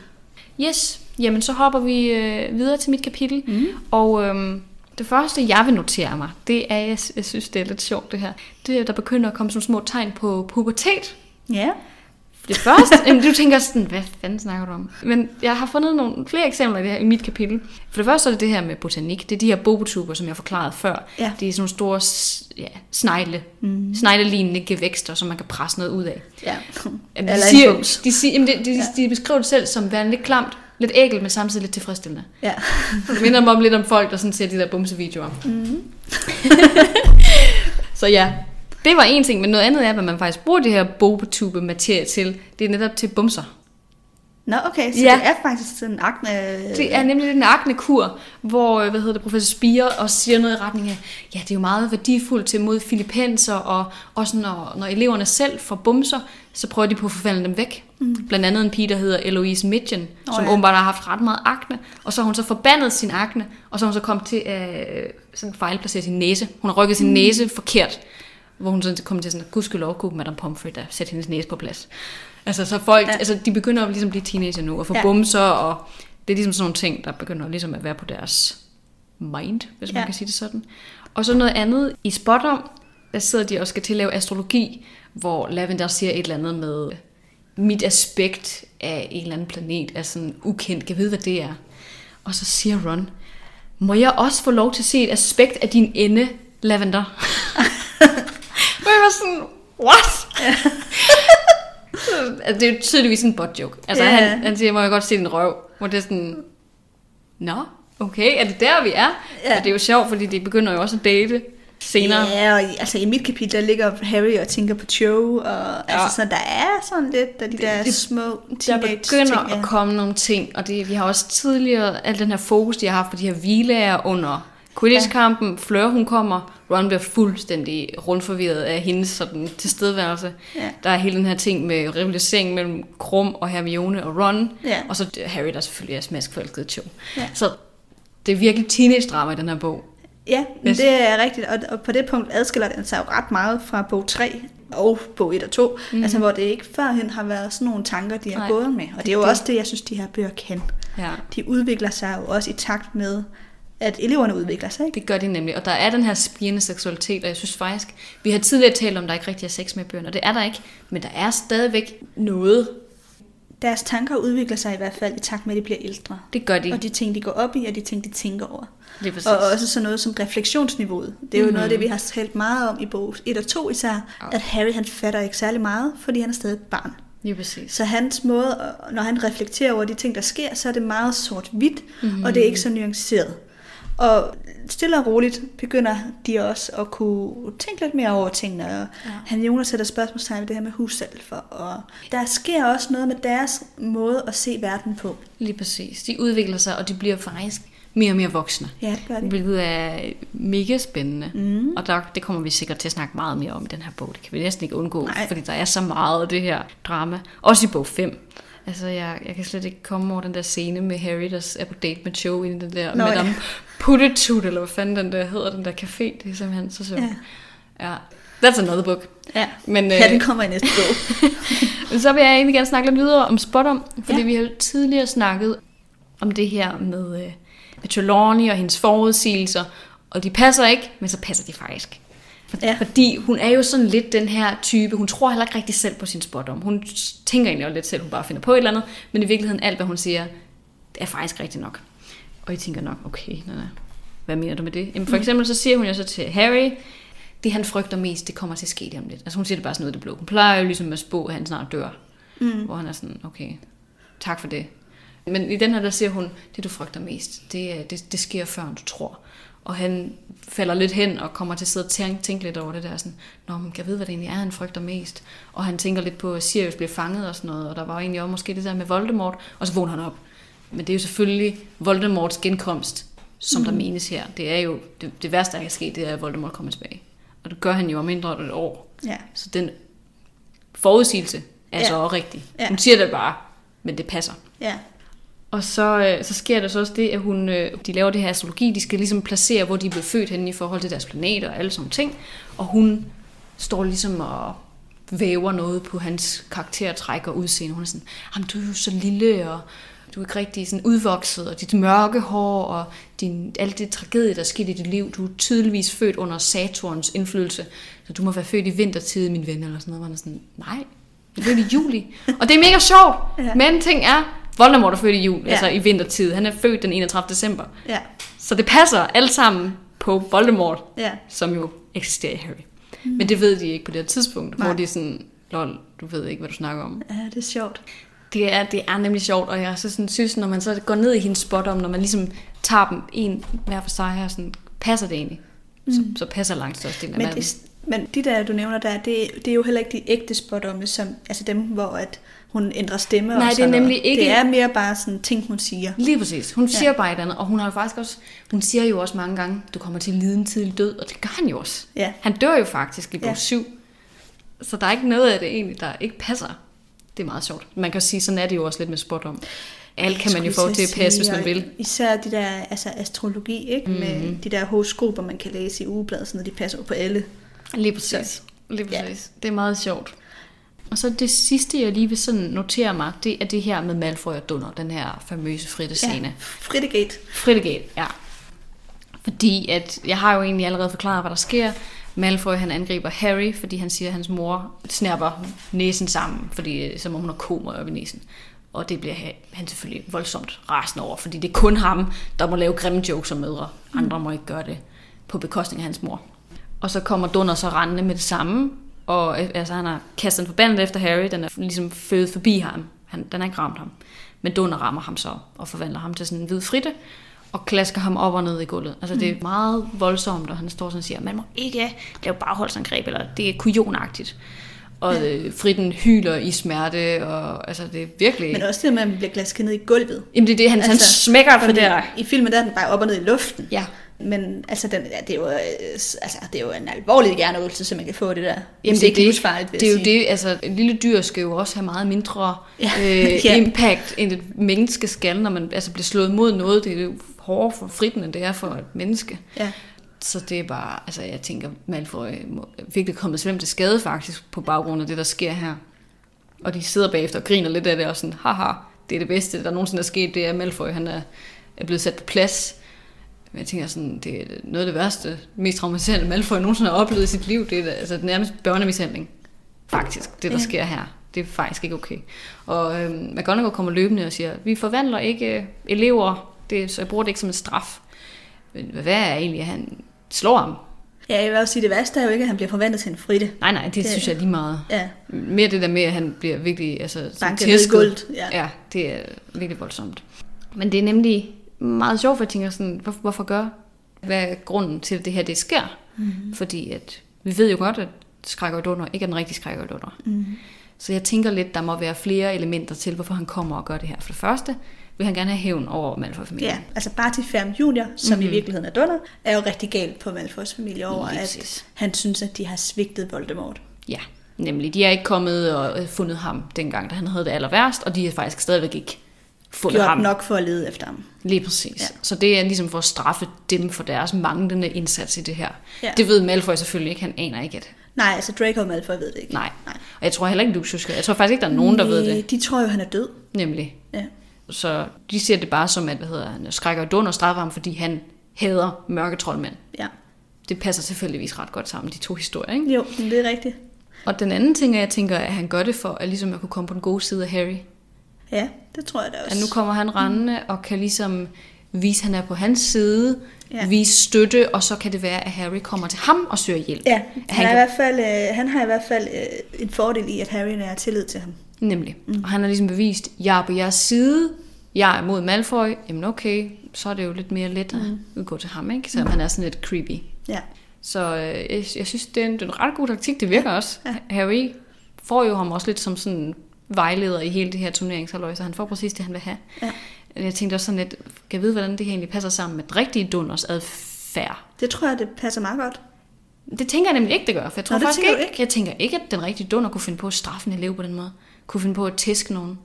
Yes, jamen så hopper vi øh, videre til mit kapitel. Mm. Og øhm, det første, jeg vil notere mig, det er, jeg, jeg synes, det er lidt sjovt det her, det er, der begynder at komme sådan små tegn på pubertet. Ja, Det første, jamen, du tænker sådan, hvad fanden snakker du om? Men jeg har fundet nogle flere eksempler i, det her, i mit kapitel. For det første er det det her med botanik. Det er de her bobotuber, som jeg forklarede før. Ja. Det er sådan nogle store ja, snegle, mm. sneglelignende gevækster, som man kan presse noget ud af. ja. Jamen, Eller de, en siger, de, siger, jamen, de, de, de, de beskriver det selv som værende lidt klamt, lidt ægelt, men samtidig lidt tilfredsstillende. Ja. Det minder mig om lidt om folk, der sådan ser de der bumsevideoer. Mm. så ja, det var en ting, men noget andet er, hvad man faktisk bruger det her bobotube materie til. Det er netop til bumser. Nå, okay, så Ja. det er faktisk sådan en akne... Det er nemlig den aknekur, hvor øh, hvad hedder det, professor Spire også siger noget i retning af, ja, det er jo meget værdifuldt til mod filippenser, og også når, når eleverne selv får bumser, så prøver de på at forvandle dem væk. Mm. Blandt andet en pige, der hedder Eloise Midgen, Åh, som ja. åbenbart har haft ret meget akne, og så har hun så forbandet sin akne, og så har hun så kommet til at øh, sådan fejlplacere sin næse. Hun har rykket sin mm. næse forkert, hvor hun sådan kom til sådan, gudskelov kunne Madame Pomfrey der sætte hendes næse på plads. Altså, så folk, ja. Altså, de begynder at ligesom blive teenager nu, og få ja. Bumser, og det er ligesom sådan nogle ting, der begynder ligesom at være på deres mind, hvis man Ja. kan sige det sådan. Og så noget andet i Spotom, der sidder de og skal til at lave astrologi, hvor Lavender siger et eller andet med, mit aspekt af en eller anden planet er sådan ukendt, kan vide, hvad det er. Og så siger Ron, må jeg også få lov til at se et aspekt af din ende, Lavender? Var sådan, what? altså, det er jo tydeligvis en butt joke. Altså, Ja. han, han siger, må jeg godt se din røv? Hvor det er sådan, nå, okay, er det der, vi er? Ja. Ja. Og det er jo sjovt, fordi de begynder jo også at date senere. Ja, og i, altså i mit kapitel, der ligger Harry og tænker på Cho, og ja. altså så der er sådan lidt af de Det- der det- små Der teenage begynder ting, ja. at komme nogle ting, og det, vi har også tidligere, al den her fokus, de har haft på de her hvilager under Quidditch-kampen. Fleur, hun kommer, Ron bliver fuldstændig rundforvirret af hendes sådan, tilstedeværelse. Ja. Der er hele den her ting med rivalisering mellem Krum og Hermione og Ron, Ja. og så Harry, der selvfølgelig er smaskforelsket Cho. Ja. Så det er virkelig teenage-drama i den her bog. Ja, men Yes. det er rigtigt, og, og på det punkt adskiller den sig jo ret meget fra bog 3 og bog 1 og 2, mm. altså hvor det ikke førhen har været sådan nogle tanker, de har Nej, gået med. Og det er jo det- også det, jeg synes, de her bøger kan. Ja. De udvikler sig jo også i takt med, at eleverne udvikler sig, ikke? Det gør de nemlig, og der er den her spirende seksualitet, og jeg synes faktisk, vi har tidligere talt om, at der ikke rigtig er sex med i bøgerne, og det er der ikke, men der er stadigvæk noget. Deres tanker udvikler sig i hvert fald i takt med, at de bliver ældre. Det gør de. Og de ting, de går op i, og de ting, de tænker over. Lige præcis. Og også sådan noget som refleksionsniveauet. Det er jo mm. noget af det, vi har talt meget om i bog 1 og 2 især, at Harry han fatter ikke særlig meget, fordi han er stadig et barn. Lige præcis. Så hans måde, når han reflekterer over de ting, der sker, så er det meget sort-hvidt, mm. og det er ikke så nuanceret. Og stille og roligt begynder de også at kunne tænke lidt mere over tingene. Og ja. han Jonas sætter spørgsmålstegn ved det her med hussalfer. Og der sker også noget med deres måde at se verden på. Lige præcis. De udvikler sig, og de bliver faktisk mere og mere voksne. Ja, det gør det. Hvilket er mega spændende. Mm. Og der, det kommer vi sikkert til at snakke meget mere om i den her bog. Det kan vi næsten ikke undgå, Nej. fordi der er så meget af det her drama. Også i bog 5. Altså, jeg, jeg kan slet ikke komme over den der scene med Harry, der er på date med Cho i den der Nå, Nå, ja. Madame Puttitut, eller hvad fanden den der hedder, den der café. Det er simpelthen så sjovt. Ja. Ja. That's another book. Ja, Men, ja øh, den kommer i næste bog. Men så vil jeg egentlig gerne snakke lidt videre om Spotom, fordi Ja. vi har tidligere snakket om det her med, øh, med Trelawney og hendes forudsigelser, og de passer ikke, men så passer de faktisk. Ja. Fordi hun er jo sådan lidt den her type, hun tror heller ikke rigtig selv på sin spottom. Hun tænker egentlig også lidt selv, hun bare finder på et eller andet, men i virkeligheden alt, hvad hun siger, det er faktisk rigtigt nok. Og I tænker nok, okay, nej, nej. hvad mener du med det? Jamen, for eksempel så siger hun jo så til Harry, det han frygter mest, det kommer til at ske lige om lidt. Altså hun siger det bare sådan noget, det blå. Hun plejer jo ligesom at spå, at han snart dør. Mm. Hvor han er sådan, okay, tak for det. Men i den her, der siger hun, det du frygter mest, det, det, det sker før, end du tror. Og han falder lidt hen og kommer til at sidde og tænke, tænke lidt over det der. Sådan, Nå, men kan jeg vide, hvad det egentlig er, han frygter mest? Og han tænker lidt på, at Sirius bliver fanget og sådan noget. Og der var egentlig også måske det der med Voldemort. Og så vågner han op. Men det er jo selvfølgelig Voldemorts genkomst, som mm. der menes her. Det er jo det, det værste, der kan ske, det er, at Voldemort kommer tilbage. Og det gør han jo om mindre end et år. Ja. Så den forudsigelse er Ja. så også rigtig. Ja. Hun siger det bare, men det passer. Ja. Og så, øh, så sker der så også det, at hun, øh, de laver det her astrologi. De skal ligesom placere, hvor de er blevet født henne i forhold til deres planeter og alle sådan ting. Og hun står ligesom og væver noget på hans karaktertræk og udseende. Hun er sådan, jamen du er jo så lille, og du er ikke rigtig sådan udvokset, og dit mørke hår, og din, alt det tragedie, der er sket i dit liv. Du er tydeligvis født under Saturns indflydelse, så du må være født i vintertid, min ven, eller sådan noget. Han er sådan, nej, jeg er i juli. og det er mega sjovt, ja. men ting er, Voldemort er født i jul, Ja. altså i vintertid. Han er født den 31. december. Ja. Så det passer alt sammen på Voldemort, Ja. som jo eksisterer i Harry. Mm. Men det ved de ikke på det her tidspunkt, Nej. hvor de er sådan, lol, du ved ikke, hvad du snakker om. Ja, det er sjovt. Det er, det er nemlig sjovt, og jeg så sådan, synes, når man så går ned i hendes spot om, når man ligesom tager dem en hver for sig her, sådan, passer det egentlig? Mm. Så, så passer langt størstedelen af Men, det, men de der, du nævner der, det, det er jo heller ikke de ægte spådomme, som, altså dem, hvor at hun ændrer stemme Nej, og det er sådan nemlig noget. ikke- Det er mere bare sådan ting, hun siger. Lige præcis. Hun Ja. siger bare et andet, og hun har jo faktisk også, hun siger jo også mange gange, du kommer til at lide en tidlig død, og det gør han jo også. Ja. Han dør jo faktisk i bog Ja. ja. 7. Så der er ikke noget af det egentlig, der ikke passer. Det er meget sjovt. Man kan sige, sådan er det jo også lidt med spot om. Alt kan man jo få til at passe, hvis man og vil. Især de der altså astrologi, ikke? Mm. med de der horoskoper, man kan læse i ugebladet, sådan noget, de passer jo på alle. Lige præcis. Lige Ja. præcis. Det er meget sjovt. Og så det sidste, jeg lige vil sådan notere mig, det er det her med Malfoy og Dunder, den her famøse fritte-scene. Ja, Frittegate. Frittegate, ja. Fordi at, jeg har jo egentlig allerede forklaret, hvad der sker. Malfoy han angriber Harry, fordi han siger, at hans mor snapper næsen sammen, fordi øh, som om hun har komer op i næsen. Og det bliver ha- han selvfølgelig voldsomt rasende over, fordi det er kun ham, der må lave grimme jokes om mødre. Andre må ikke gøre det på bekostning af hans mor. Og så kommer Dunder så rendende med det samme, og altså, han har kastet en forbandet efter Harry, den er ligesom født forbi ham. Han, den har ikke ramt ham. Men Dunder rammer ham så, og forvandler ham til sådan en hvid fritte, og klasker ham op og ned i gulvet. Altså det er meget voldsomt, og han står sådan og siger, man må ikke lave bagholdsangreb, eller det er kujonagtigt. Og øh, fritten hyler i smerte, og altså det er virkelig... Men også det at man bliver glasket ned i gulvet. Jamen det er det, han, altså, han smækker for det der. I filmen der er den bare op og ned i luften. Ja. Men altså, den, ja, det, er jo, øh, altså, det er jo en alvorlig hjerneøvelse, så man kan få det der. Jamen, det, ikke er livsfarligt, vil det, det er jo det, altså et lille dyr skal jo også have meget mindre Ja. øh, Ja. impact, end et menneske skal, når man altså bliver slået mod noget. Det er jo hårdere for fritten, end det er for et menneske. Ja. Så det er bare, altså jeg tænker, Malfoy må virkelig kommet slemt til skade faktisk, på baggrund af det, der sker her. Og de sidder bagefter og griner lidt af det, og sådan, haha, det er det bedste, der nogensinde er sket, det er, Malfoy, han er, er blevet sat på plads. Men jeg tænker sådan, det er noget af det værste, mest traumatiserende, Malfoy nogensinde har oplevet i sit liv. Det er altså nærmest børnemishandling, faktisk, det der Ja. sker her. Det er faktisk ikke okay. Og øhm, McGonagall kommer løbende og siger, vi forvandler ikke øh, elever, det, så jeg bruger det ikke som en straf. Men hvad er egentlig, at han slår ham? ja, jeg vil også sige, det værste er jo ikke, at han bliver forvandlet til en fritte. Nej, nej, det, Det- synes jeg lige meget. Ja, Mere det der med, at han bliver virkelig altså, banket tæsket. Ja. Ja, det er virkelig voldsomt. Men det er nemlig meget sjovt, for jeg tænker sådan, hvorfor, hvorfor gør? Hvad er grunden til, at det her det sker? Mm-hmm. Fordi at, vi ved jo godt, at skræk og dunder ikke er den rigtige skræk og dunder. Mm-hmm. Så jeg tænker lidt, der må være flere elementer til, hvorfor han kommer og gør det her. For det første vil han gerne have hævn over Malfoy-familien. Ja, altså Barty Fern Junior, som mm-hmm. i Mhm. virkeligheden er Donner, er jo rigtig galt på Malfoys familie over, at han synes, at de har svigtet Voldemort. Ja, nemlig. De er ikke kommet og øh, fundet ham dengang, da han havde det aller værst, og de har faktisk stadigvæk ikke fundet Gjort ham. nok for at lede efter ham. Lige præcis. Ja. Så det er ligesom for at straffe dem for deres manglende indsats i det her. Ja. Det ved Malfoy selvfølgelig ikke. Han aner ikke, at... Nej, altså Draco og Malfoy ved det ikke. Nej. Nej. Og jeg tror heller ikke, Lucius gør. Jeg tror faktisk ikke, der er nogen, der ved Nej, det. De tror jo, han er død. Nemlig. Ja. Så de ser det bare som, at hvad hedder han, skrækker og dunder straffer ham, fordi han hader mørke troldmænd. ja. Det passer selvfølgelig ret godt sammen, de to historier. Ikke? Jo, det er rigtigt. Og den anden ting, er, jeg tænker, at han gør det for, at ligesom at kunne komme på den gode side af Harry. Ja, det tror jeg da også. At nu kommer han rendende og kan ligesom vise, at han er på hans side, Ja. ja. vise støtte, og så kan det være, at Harry kommer til ham og søger hjælp. Ja, han, han er i kan, hvert fald, øh, han har i hvert fald øh, en fordel i, at Harry har tillid til ham. nemlig. Mm. Og han har ligesom bevist, jeg er på jeres side, jeg er mod Malfoy, jamen okay, så er det jo lidt mere let at gå til ham, ikke? Selvom han er sådan lidt creepy. Ja. Så øh, jeg, jeg synes, det er, en, det er en ret god taktik. Det virker også. Ja. Harry får jo ham også lidt som sådan vejleder i hele det her turneringshalløj, så han får præcis det, han vil have. Ja. Jeg tænkte også sådan lidt, kan jeg vide, hvordan det her egentlig passer sammen med den rigtige Dunders adfærd? Det tror jeg, det passer meget godt. Det tænker jeg nemlig ikke, det gør, for jeg tror Nå, faktisk du ikke, jeg tænker ikke, at den rigtige Dunder kunne finde på at straffe en elev på den måde. Kunne finde på at tæske nogen.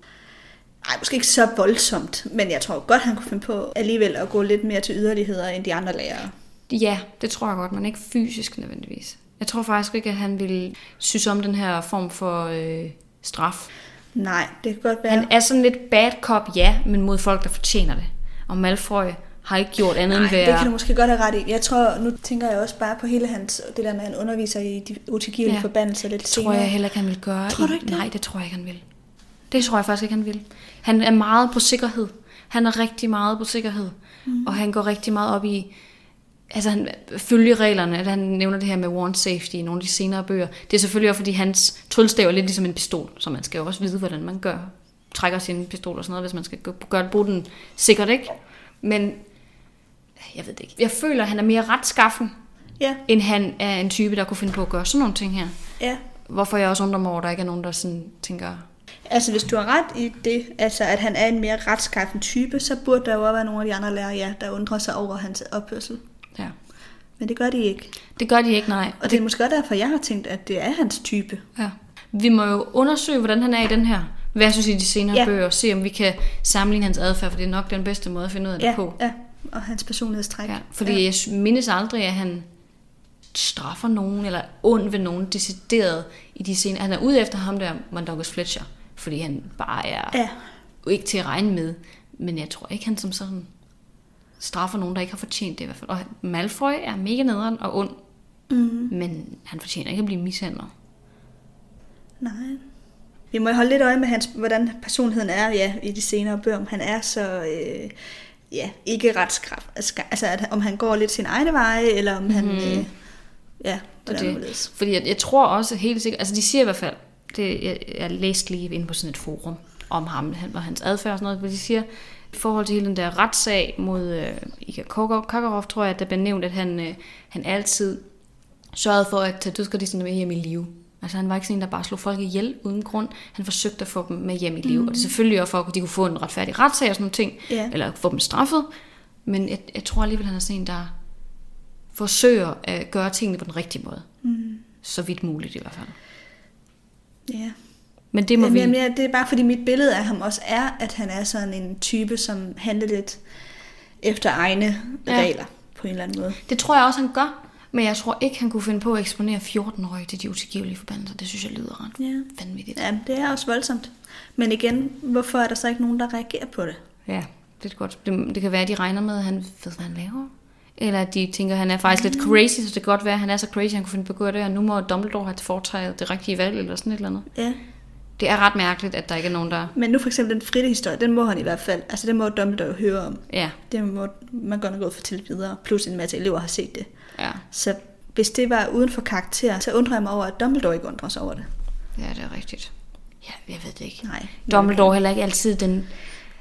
Nej, måske ikke så voldsomt, men jeg tror godt, han kunne finde på alligevel at gå lidt mere til yderligheder end de andre lærere. Ja, det tror jeg godt, men ikke fysisk nødvendigvis. Jeg tror faktisk ikke, at han ville synes om den her form for øh, straf. Nej, det kan godt være. Han er sådan lidt bad cop, ja, men mod folk, der fortjener det. Og Malfoy har ikke gjort andet Nej, end det være... kan du måske godt have ret i. Jeg tror, nu tænker jeg også bare på hele hans, det der med, at han underviser i de utilgivelige ja. Forbandelser lidt Det tror senere. jeg heller ikke, han vil gøre. Tror du ikke det? Nej, det tror jeg ikke, han vil. Det tror jeg faktisk ikke, han vil. Han er meget på sikkerhed. Han er rigtig meget på sikkerhed. Mm. Og han går rigtig meget op i... Altså, han følger reglerne. At han nævner det her med wand safety i nogle af de senere bøger. Det er selvfølgelig også, fordi hans tryllestav er lidt ligesom en pistol. Så man skal jo også vide, hvordan man gør. Trækker sin pistol og sådan noget, hvis man skal gøre, gøre bruge den sikkert, ikke? Men jeg ved det ikke. Jeg føler, at han er mere retskaffen, Ja, end han er en type, der kunne finde på at gøre sådan nogle ting her. ja. Hvorfor jeg også undrer mig over, at der ikke er nogen, der sådan tænker... Altså, hvis du har ret i det, altså at han er en mere retskaffen type, så burde der jo også være nogle af de andre lærere, ja, der undrer sig over hans opførsel. Ja. Men det gør de ikke. Det gør de ikke, nej. Og det er måske også derfor, jeg har tænkt, at det er hans type. Ja. Vi må jo undersøge, hvordan han er i den her versus i de senere Ja. bøger, og se om vi kan sammenligne hans adfærd, for det er nok den bedste måde at finde ud af det Ja, på. ja. Og hans personlighedstræk. Ja. Fordi ja. jeg mindes aldrig, at han straffer nogen, eller er ond ved nogen, decideret i de senere. Han er ude efter ham der, Mondogus Fletcher, fordi han bare er Ja. ikke til at regne med. Men jeg tror ikke, han som sådan straffer nogen, der ikke har fortjent det i hvert fald. Og Malfoy er mega nederen og ond, Mm, men han fortjener ikke at blive mishandlet. nej. Vi må holde lidt øje med, hans, hvordan personligheden er ja, i de senere bøger. Om han er så øh, ja, ikke retskraft. Altså, at, om han går lidt sin egne veje, eller om han... Mhm. Øh, ja, er det. det. Fordi jeg, jeg tror også helt sikkert, altså de siger i hvert fald, det, jeg, jeg læste lige inde på sådan et forum om ham han, og hans adfærd og sådan noget, hvor de siger, i forhold til hele den der retssag mod øh, Ika Kakarov, tror jeg, at der blev nævnt, at han, øh, han altid sørgede for at tage dødsgardisterne med hjem i live. Altså han var ikke sådan en, der bare slog folk ihjel uden grund. Han forsøgte at få dem med hjem i live. Mm. Og det er selvfølgelig også for, at de kunne få en retfærdig retssag og sådan nogle ting. Ja. Eller få dem straffet. Men jeg, jeg tror alligevel, han er sådan en, der forsøger at gøre tingene på den rigtige måde. Mm, Så vidt muligt i hvert fald. ja. Men det må Jamen, vi... jamen, ja, det er bare fordi mit billede af ham også er, at han er sådan en type, som handler lidt efter egne Ja. regler på en eller anden måde. Det tror jeg også, han gør. Men jeg tror ikke, han kunne finde på at eksponere 14-årige til de utilgivelige forbandelser. Det synes jeg lyder ret Ja. vanvittigt. ja, det er også voldsomt. Men igen, hvorfor er der så ikke nogen, der reagerer på det? Ja, det er godt. Det, det kan være, at de regner med, at han ved, hvad han laver. Eller at de tænker, at han er faktisk lidt crazy, så det kan godt være, at han er så crazy, at han kunne finde på at gøre det, og nu må Dumbledore have foretaget det rigtige valg, eller sådan et eller andet. Ja. Det er ret mærkeligt, at der ikke er nogen, der... Men nu for eksempel den fritte historie, den må han i hvert fald, altså den må Dumbledore jo høre om. Ja, Det må man godt nok gå fortælle videre, plus en masse elever har set det. ja, Så hvis det var uden for karakter, så undrer jeg mig over, at Dumbledore ikke undrer sig over det. ja, det er rigtigt. Ja, jeg ved det ikke. Nej. Dumbledore er heller ikke altid den...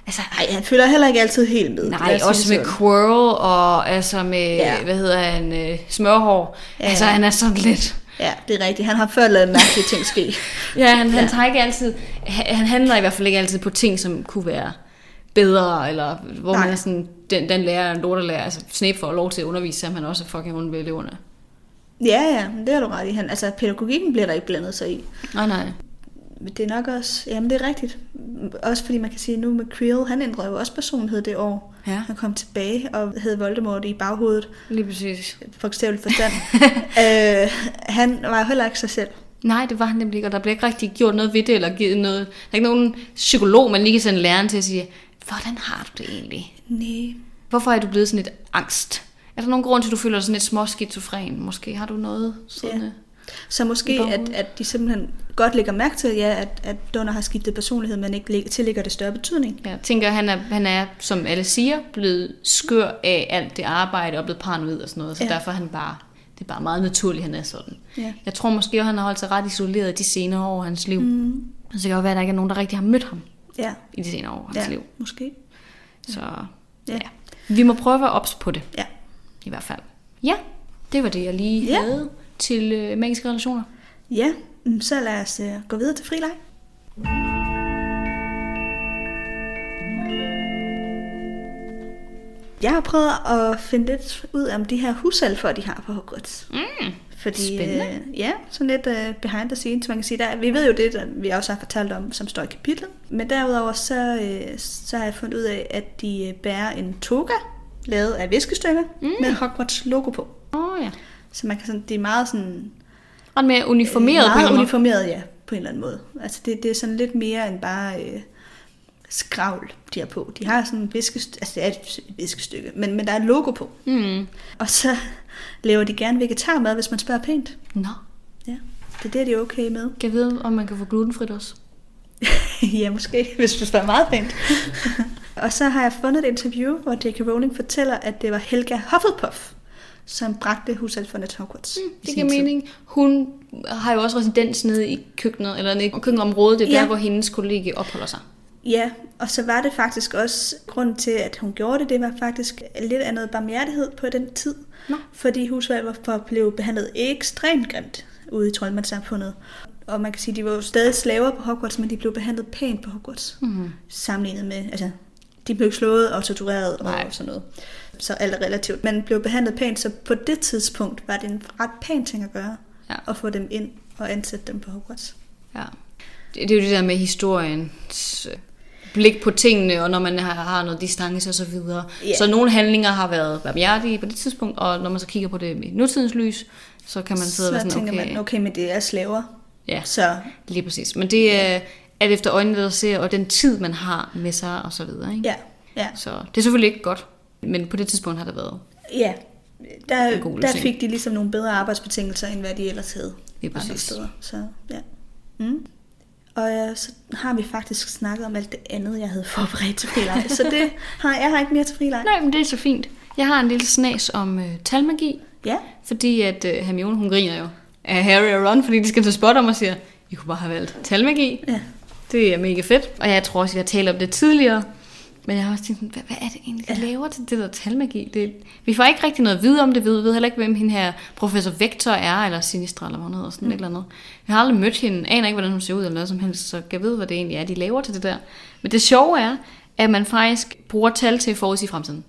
Altså, Nej, han følger heller ikke altid helt med. Nej, også med sådan. Quirrell og altså med, Ja. hvad hedder han, øh, smørhår. Ja. Altså, han er sådan lidt... Ja, det er rigtigt. Han har før lavet mærkelige ting ske. Ja, han, han Ja. tager ikke altid... Han, han handler i hvert fald ikke altid på ting, som kunne være bedre, eller hvor Nej. Man er sådan, den, den lærer er en lortelærer. Altså, Snape får lov til at undervise, selvom han også er fucking ond ved eleverne. Ja, ja, det har du ret i. Han, altså, pædagogikken bliver der ikke blandet sig i. Nej, nej. Men det er nok også, jamen det er rigtigt. Også fordi man kan sige, nu med Creel, han ændrede jo også personlighed det år. Ja, Han kom tilbage og havde Voldemort i baghovedet, lige præcis. for eksempel forstand. øh, han var jo heller ikke sig selv. Nej, det var han nemlig ikke, og der blev ikke rigtig gjort noget ved det, eller givet noget... Der er ikke nogen psykolog, man lige kan sende læreren til at sige, hvordan har du det egentlig? Nej. Hvorfor er du blevet sådan lidt angst? Er der nogen grund til, at du føler dig sådan lidt småskizofren? Måske har du noget sådan... Ja. Så måske, at, at de simpelthen godt lægger mærke til, ja, at, at Donner har skiftet personlighed, men ikke lægger- tillægger det større betydning. Jeg tænker, han er, han er, som alle siger, blevet skør af alt det arbejde og blevet paranoid og sådan noget, så Ja. derfor er han bare, det er bare meget naturligt, han er sådan. Ja. Jeg tror måske, at han har holdt sig ret isoleret de senere år af hans liv. Mm. Så det kan godt være, at der ikke er nogen, der rigtig har mødt ham Ja, i de senere år af hans ja liv. måske. Så Ja. ja. ja. Vi må prøve at være ops på det, Ja. i hvert fald. Ja, det var det, jeg lige Ja. havde til øh, magiske relationer. Ja, mm, så lad os uh, gå videre til frileg. Jeg har prøvet at finde lidt ud om de her husalfer, de har på Hogwarts. Mm. Fordi, Spændende. øh, ja, sådan lidt uh, behind the scenes, man kan sige. Der, vi ved jo det, der vi også har fortalt om, som står i kapitlet. Men derudover, så, øh, så har jeg fundet ud af, at de øh, bærer en toga, lavet af viskestykker, mm. med Hogwarts logo på. Åh oh, ja. Så man kan sådan, det er meget sådan Ret mere uniformeret på en meget anden måde. uniformeret, ja, på en eller anden måde. Altså det, det er sådan lidt mere end bare øh, skravl, de har på. De har sådan en viskestykke, altså det er et viskestykke, men, men der er et logo på. Mm. Og så laver de gerne vegetarmad, hvis man spørger pænt. Nå, Ja, det er det, de er okay med. kan jeg vide, om man kan få glutenfrit også? ja, måske, hvis du spørger meget pænt. og så har jeg fundet et interview, hvor J.K. Rowling fortæller, at det var Helga Hufflepuff, som bragte husalferne til Hogwarts. Mm, det giver tid. mening. Hun har jo også residens nede i køkkenet, eller i køkkenområdet. Det er Ja. der, hvor hendes kollega opholder sig. Ja, og så var det faktisk også, grund til, at hun gjorde det, det var faktisk lidt af noget barmhjertighed på den tid. Nå. Fordi husvalger blev behandlet ekstremt grimt ude i troldmandssamfundet. Og man kan sige, at de var jo stadig slaver på Hogwarts, men de blev behandlet pænt på Hogwarts. Mm. Sammenlignet med, altså, de blev ikke slået og tortureret Nej. og sådan noget. Så alt er relativt. Men blev behandlet pænt, så på det tidspunkt var det en ret pæn ting at gøre. Ja. At få dem ind og ansætte dem på Hogwarts. Ja. Det, det er jo det der med historiens øh, blik på tingene, og når man har, har noget distance og så videre. Ja. Så nogle handlinger har været barmhjertige på det tidspunkt, og når man så kigger på det i nutidens lys, så kan man sidde og så være sådan, okay, man, okay, men det er slaver. ja, Så lige præcis. Men det er alt efter øjnene, der ser, og den tid, man har med sig, og så videre. Ikke? ja, ja. Så det er selvfølgelig ikke godt, men på det tidspunkt har det været Ja, der, der fik de ligesom nogle bedre arbejdsbetingelser, end hvad de ellers havde Lige andre præcis. steder. Så, ja. Mm. Og ja, så har vi faktisk snakket om alt det andet, jeg havde forberedt til frileg. så det har, jeg har ikke mere til frileg. Nej, men det er så fint. Jeg har en lille snas om øh, talmagi, Ja, fordi at øh, Hermione, hun griner jo af Harry og Ron, fordi de skal til spot om og siger, I kunne bare have valgt talmagi. ja. Det er mega fedt. Og jeg tror også, jeg har talt om det tidligere. Men jeg har også tænkt, sådan, hvad, hvad er det egentlig, de laver til det der talmagi? Det, vi får ikke rigtig noget at vide om det. Vi ved heller ikke, hvem hende her professor Vector er, eller Sinistra, eller hvad hun hedder, sådan mm. et eller andet. Jeg har aldrig mødt hende, aner ikke, hvordan hun ser ud, eller noget som helst, så jeg ved, hvad det egentlig er, de laver til det der. Men det sjove er, at man faktisk bruger tal til at forudsige fremtiden.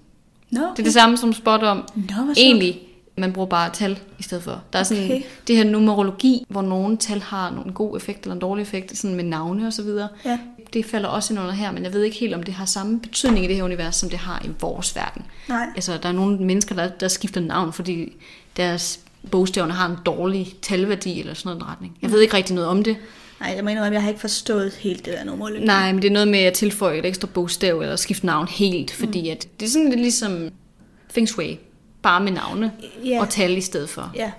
Nå, Det er det samme som spot om. Sjovt. Egentlig, man bruger bare tal i stedet for. Der er sådan Okay. det her numerologi, hvor nogle tal har en god effekt eller en dårlig effekt, sådan med navne og så videre. Ja. Det falder også ind under her, men jeg ved ikke helt, om det har samme betydning i det her univers, som det har i vores verden. Nej. Altså, der er nogle mennesker, der, der skifter navn, fordi deres bogstaverne har en dårlig talværdi eller sådan noget retning. Jeg ved ikke rigtig noget om det. Nej, jeg mener, at jeg har ikke forstået helt det der nummer. Nej, men det er noget med at tilføje et ekstra bogstav eller skifte navn helt, fordi at det er sådan lidt ligesom feng shui, bare med navne Ja. og tal i stedet for. Ja,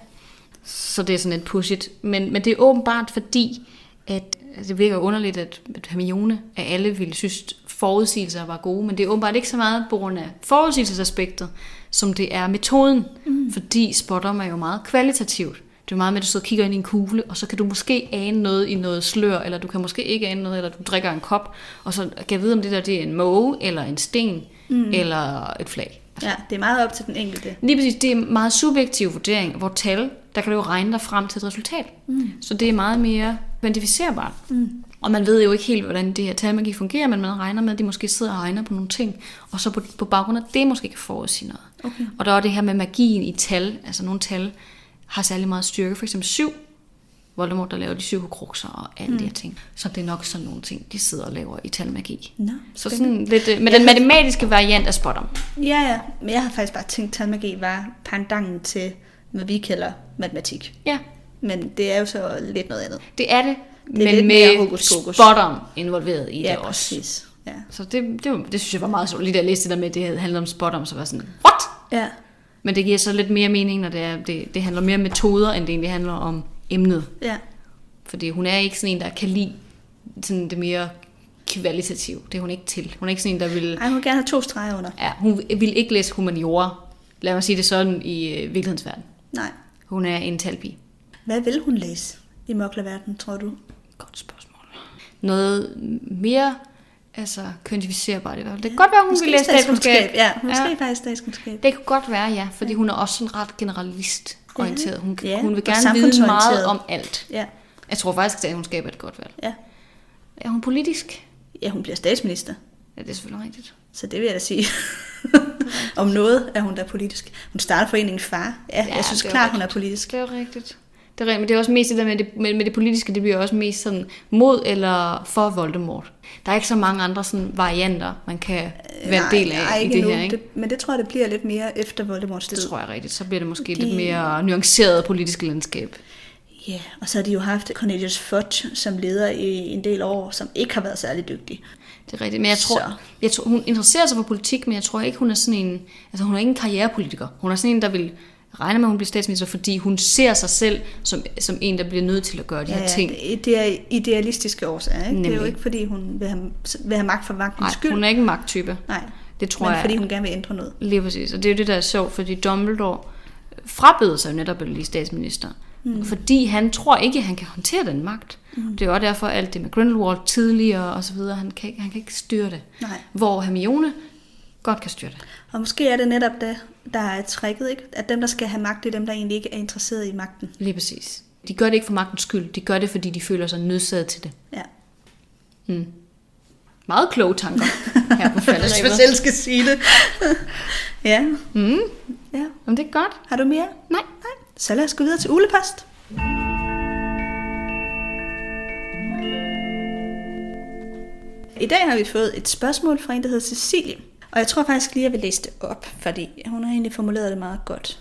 Så det er sådan et push it. Men, men det er åbenbart fordi, at altså det virker underligt, at, at Hermione af alle ville synes, forudsigelser var gode, men det er åbenbart ikke så meget på grund af forudsigelsesaspektet, som det er metoden. Mm. Fordi spottom er jo meget kvalitativt. Det er meget med, at du sidder og kigger ind i en kugle, og så kan du måske ane noget i noget slør, eller du kan måske ikke ane noget, eller du drikker en kop, og så kan jeg vide, om det der det er en måge, eller en sten, mm. eller et flag. ja, det er meget op til den enkelte. Lige præcis, det er en meget subjektiv vurdering, hvor tal, der kan du jo regne dig frem til et resultat. Mm. Så det er meget mere kvantificerbart. Mm. Og man ved jo ikke helt, hvordan det her talmagi fungerer, men man regner med, at de måske sidder og regner på nogle ting, og så på, på baggrund af det måske kan forudsige noget. Okay. Og der er det her med magien i tal, altså nogle tal har særlig meget styrke, for eksempel syv, Voldemort, der laver de syv krukser og alle mm. de her ting. Så det er nok sådan nogle ting, de sidder og laver i talmagi. Nå, Så sådan lidt, øh, med den matematiske variant af spot om. Ja, ja, men jeg har faktisk bare tænkt, at talmagi var pandangen til, hvad vi kalder matematik. Ja, Men det er jo så lidt noget andet. Det er det, Det er men lidt mere med hokus pokus. spot-on involveret i Ja, det også. præcis. Ja. Så det, det, det synes jeg var meget sjovt. Lige da jeg læste det der med, at det handler om spot-on, så var sådan, what? ja. Men det giver så lidt mere mening, når det, er, det, det handler mere om metoder, end det egentlig handler om emnet. Ja. Fordi hun er ikke sådan en, der kan lide sådan det mere kvalitative. Det er hun ikke til. Hun er ikke sådan en, der vil... Ej, hun vil gerne have to streger under. Ja, hun vil ikke læse humaniora. Lad mig sige det sådan i øh, virkelighedens verden. Nej. Hun er en talpige. Hvad vil hun læse i moklerverdenen, tror du? Godt spørgsmål. Noget mere altså, kvantificerbart i hvert fald. Det kan godt være, hun vil læse statskundskab. Ja, måske ja. faktisk statskundskab. Det kan godt være, ja. Fordi hun er også sådan ret generalist-orienteret. Hun, Ja, hun vil gerne vide meget om alt. Ja. Jeg tror faktisk, at statskundskab er et godt valg. ja. Er hun politisk? Ja, hun bliver statsminister. Ja, det er selvfølgelig rigtigt. Så det vil jeg da sige. Om noget er hun da politisk. Hun starter foreningen Far. Ja, ja jeg synes klart, hun er politisk. Det er rigtigt. Det er rigtigt, men det er også mest det der med det, med, med det politiske, det bliver også mest sådan mod eller for Voldemort. Der er ikke så mange andre sådan varianter, man kan være en del af nej, i det endnu. her. Ikke? Det, men det tror jeg, det bliver lidt mere efter Voldemorts Det død. tror jeg rigtigt. Så bliver det måske De- lidt mere nuanceret politisk landskab. Ja, og så har de jo haft Cornelius Fudge som leder i en del år, som ikke har været særlig dygtig. Det er rigtigt. Men jeg tror, Så. jeg tror, hun interesserer sig for politik, men jeg tror ikke, hun er sådan en... Altså, hun er ikke en karrierepolitiker. Hun er sådan en, der vil regne med, at hun bliver statsminister, fordi hun ser sig selv som, som en, der bliver nødt til at gøre de Ja, her ting. det, det er idealistiske årsager. Ikke? Det er jo ikke, fordi hun vil have, vil have magt for magtens Nej, skyld. hun er ikke en magttype. Nej, Det tror men jeg. fordi hun gerne vil ændre noget. Lige præcis. Og det er jo det, der er sjovt, fordi Dumbledore frabød sig jo netop at blive statsminister. Mm. Fordi han tror ikke, at han kan håndtere den magt. Mm. Det er jo også derfor, alt det med Grindelwald tidligere og så videre, han kan, ikke, han kan ikke styre det. Nej. Hvor Hermione godt kan styre det. Og måske er det netop det, der er tricket, ikke? At dem, der skal have magt, det er dem, der egentlig ikke er interesseret i magten. Lige præcis. De gør det ikke for magtens skyld. De gør det, fordi de føler sig nødsaget til det. Ja. Mm. Meget kloge tanker her på Hvis jeg falderæbet. selv skal sige det. ja. Mm. ja. Jamen, det er godt. Har du mere? Nej. Nej. Så lad os gå videre til ulepost. I dag har vi fået et spørgsmål fra en, der hedder Cecilie. Og jeg tror faktisk lige, jeg vil læse det op, fordi hun har egentlig formuleret det meget godt.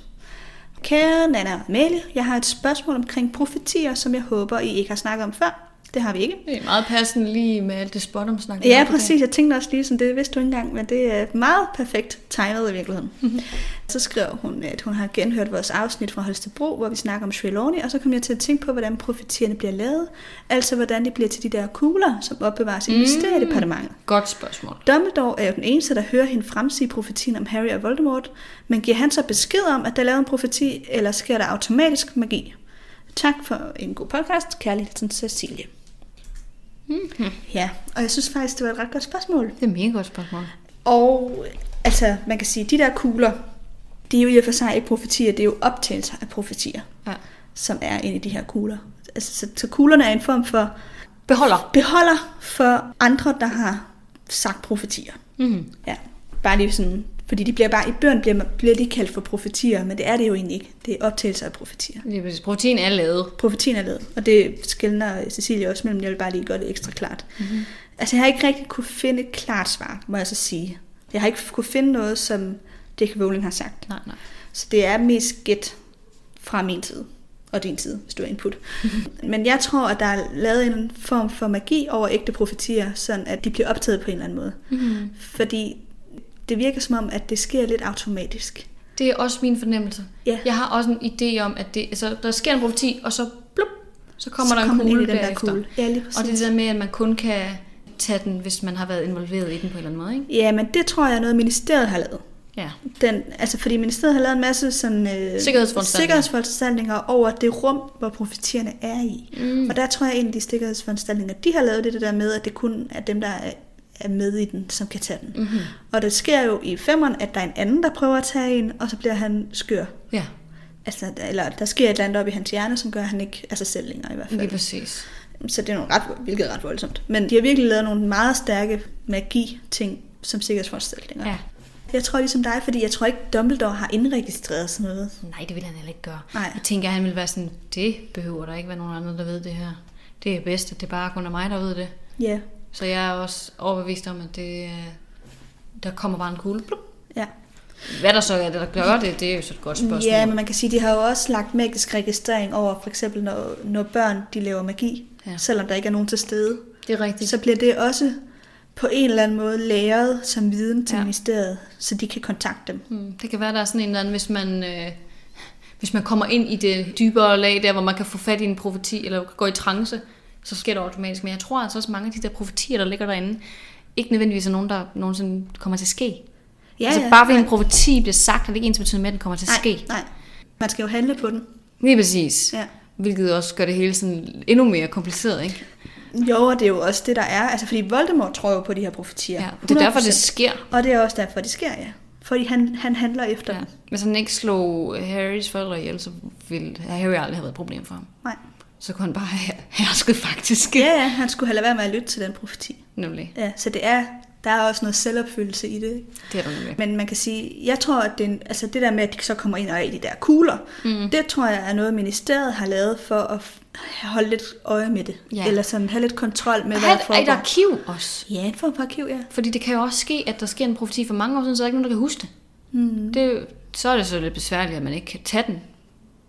Kære Nana og Amalie, jeg har et spørgsmål omkring profetier, som jeg håber, I ikke har snakket om før. Det har vi ikke. Det er meget passende lige med alt det spot om snak. Ja, præcis. Jeg tænkte også lige sådan, det vidste du ikke engang, men det er meget perfekt timet i virkeligheden. Mm-hmm. Så skrev hun, at hun har genhørt vores afsnit fra Holstebro, hvor vi snakker om Trelawney, og så kom jeg til at tænke på, hvordan profetierne bliver lavet. Altså, hvordan de bliver til de der kugler, som opbevares i Mm. Mysteriedepartementet. Godt spørgsmål. Dumbledore er jo den eneste, der hører hende fremsige profetien om Harry og Voldemort, men giver han så besked om, at der er lavet en profeti, eller sker der automatisk magi? Tak for en god podcast. Kærligt Cecilie. Mm-hmm. Ja, og jeg synes faktisk, det var et ret godt spørgsmål. Det er et mega godt spørgsmål. Og altså, man kan sige, de der kugler, de er jo i og for sig ikke profetier, det er jo optagelser af profetier, Ja. som er inde i de her kugler. Altså, så, så kuglerne er en form for Beholder. beholder for andre, der har sagt profetier. Mm-hmm. Ja, bare lige sådan, fordi de bliver bare, i bøgerne bliver, bliver de kaldt for profetier, men det er det jo egentlig ikke. Det er optagelser af profetier. Lige præcis. Protein er lavet. Profetien er lavet, og det skældner Cecilie også mellem, jeg vil bare lige gøre det ekstra klart. Mm-hmm. Altså, jeg har ikke rigtig kunne finde et klart svar, må jeg så sige. Jeg har ikke kunne finde noget, som J.K. Rowling har sagt. Nej, nej. Så det er mest gæt fra min side, og din side, hvis du har input. Men jeg tror, at der er lavet en form for magi over ægte profetier, sådan at de bliver optaget på en eller anden måde. Mm-hmm. Fordi det virker som om, at det sker lidt automatisk. Det er også min fornemmelse. Ja. Jeg har også en idé om, at det, altså, der sker en profeti, og så blup, så kommer Så der en kommer kugle der derefter. kugle. Ja, lige præcis. Og det er der med, at man kun kan tage den, hvis man har været involveret i den på en eller anden måde, ikke? Ja, men det tror jeg er noget, ministeriet har lavet. Ja. Den, altså fordi ministeriet har lavet en masse sådan, øh, Sikkerhedsforanstaltninger. sikkerhedsforanstaltninger over det rum, hvor profetierne er i. Mm. Og der tror jeg, af de sikkerhedsforanstaltninger, de har lavet det, det der med, at det kun er dem, der er, er med i den, som kan tage den. Mm-hmm. Og det sker jo i femmeren, at der er en anden, der prøver at tage en, og så bliver han skør. Ja, Altså, eller der sker et eller andet op i hans hjerne, som gør, at han ikke er sig selv længere i hvert fald. lige præcis. Så det er nogle ret, hvilket er ret voldsomt. Men de har virkelig lavet nogle meget stærke magi-ting som sikkerhedsforanstaltninger. Ja. Jeg tror ligesom dig, fordi jeg tror ikke, Dumbledore har indregistreret sådan noget. Nej, det vil han heller ikke gøre. Nej. Jeg tænker, at han vil være sådan, det behøver der ikke være nogen andre, der ved det her. Det er bedst, at det bare kun er mig, der ved det. Ja, Så jeg er også overbevist om, at det, øh, der kommer bare en kugle. Blup. ja. Hvad der så er det, der gør det, det er jo så et godt spørgsmål. Ja, men man kan sige, de har jo også lagt magisk registrering over, for eksempel når, når børn de laver magi, Ja. selvom der ikke er nogen til stede. det er rigtigt. Så bliver det også på en eller anden måde læret som viden til Ja. ministeriet, så de kan kontakte dem. Hmm, det kan være, der er sådan en eller anden, hvis man, øh, hvis man kommer ind i det dybere lag, der hvor man kan få fat i en profeti, eller gå i trance, så sker det automatisk. Men jeg tror altså også, mange af de der profetier, der ligger derinde, ikke nødvendigvis er nogen, der nogensinde kommer til at ske. Ja, altså ja, bare fordi nej. en profeti bliver sagt, er det ikke ens betydende med, at den kommer til at Nej, ske. nej. Man skal jo handle på den. Lige præcis. Ja. Hvilket også gør det hele sådan endnu mere kompliceret, ikke? Jo, og det er jo også det, der er. Altså, fordi Voldemort tror jo på de her profetier. Ja, det er derfor, det 100%. sker. Og det er også derfor, det sker, ja. Fordi han, han handler efter Ja. dem. Hvis han ikke slog Harrys forældre ihjel, så ville Harry aldrig have været et problem for ham. Nej. Så kunne han bare have hersket faktisk. Ja, ja, han skulle have lade være med at lytte til den profeti. Nemlig. Ja, så det er, der er også noget selvopfyldelse i det. Det er der nemlig. Men man kan sige, jeg tror, at det, altså det der med, at de så kommer ind og er i de der kugler, mm. det tror jeg er noget, ministeriet har lavet for at holde lidt øje med det. Ja. Eller sådan have lidt kontrol med, hvad der et foregår. arkiv også. Ja, en form for arkiv, ja. Fordi det kan jo også ske, at der sker en profeti for mange år siden, så er der ikke nogen, der kan huske det. Mm. det så er det så lidt besværligt, at man ikke kan tage den.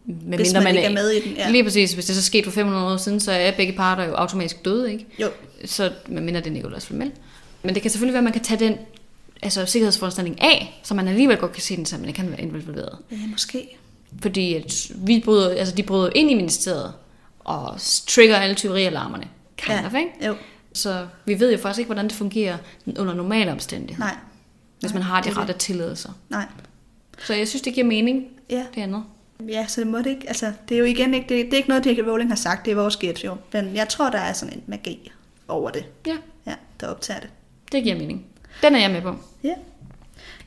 Med Hvis man ikke er med i den, ja. Lige præcis. Hvis det så skete for 500 år siden, så er begge parter jo automatisk døde, ikke? Jo. Så medmindre det er Nicolas Flamel. Men det kan selvfølgelig være, at man kan tage den altså, sikkerhedsforanstaltning af, så man alligevel godt kan se den, så man ikke kan være involveret. Ja, måske. Fordi at vi bryder, altså de bryder ind i ministeriet og trigger alle tyverialarmerne. Kind Ja. of, ikke? Jo. Så vi ved jo faktisk ikke, hvordan det fungerer under normale omstændigheder. Nej. Hvis man har de det rette tilladelser. Nej. Så jeg synes, det giver mening, Ja. det andet. Ja, så det må det ikke. Altså, det er jo igen ikke, det, det er ikke noget, J.K. Rowling har sagt, det er vores gæt jo. Men jeg tror, der er sådan en magi over det. Ja, Ja, der optager det. det giver mening. Den er jeg med på. Ja.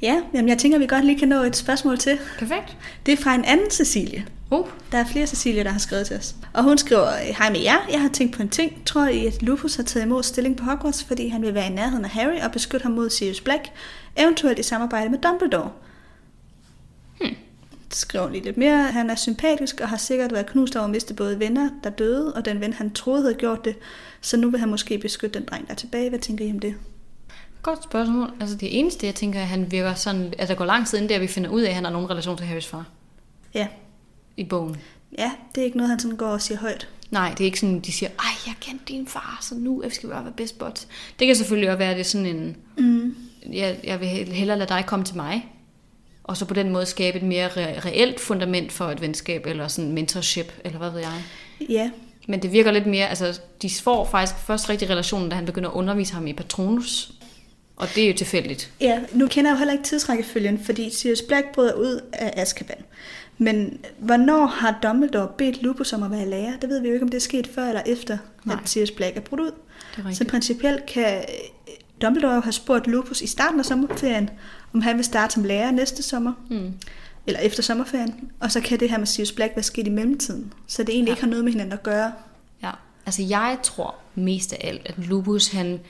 Ja, jamen jeg tænker, vi godt lige kan nå et spørgsmål til. Perfekt. Det er fra en anden Cecilie. Uh, Der er flere Cecilie, der har skrevet til os. Og hun skriver, hej med jer, jeg har tænkt på en ting. Tror I, at Lupus har taget imod stilling på Hogwarts, fordi han vil være i nærheden af Harry og beskytte ham mod Sirius Black, eventuelt i samarbejde med Dumbledore? Hun lige lidt mere. Han er sympatisk og har sikkert været knust over at miste både venner, der døde, og den ven, han troede havde gjort det. Så nu vil han måske beskytte den dreng, der er tilbage. Hvad tænker I om det? godt spørgsmål. Altså det eneste, jeg tænker, at han virker sådan, at der går lang tid inden der, vi finder ud af, at han har nogen relation til Harrys far Ja, i bogen. ja det er ikke noget, han sådan går og siger højt. Nej, det er ikke sådan, de siger, ej, jeg kendte din far, så nu skal vi bare være best buds. Det kan selvfølgelig også være, at det er sådan en, Mm. jeg, jeg vil hellere lade dig komme til mig, og så på den måde skabe et mere re- reelt fundament for et venskab, eller sådan mentorship, eller hvad ved jeg. Ja, Men det virker lidt mere, altså de får faktisk først rigtig relationen, da han begynder at undervise ham i Patronus. Og det er jo tilfældigt. Ja, nu kender jeg jo heller ikke tidsrækkefølgen, fordi Sirius Black bryder ud af Azkaban. Men hvornår har Dumbledore bedt Lupus om at være lærer? Det ved vi jo ikke, om det er sket før eller efter, Nej. at Sirius Black er brudt ud. Det Så principielt kan Dumbledore have spurgt Lupus i starten af sommerferien, om han vil starte som lærer næste sommer, Mm. eller efter sommerferien. Og så kan det her med Sirius Black være sket i mellemtiden. Så det egentlig Ja. ikke har noget med hinanden at gøre. Ja, altså jeg tror mest af alt, at Lupus han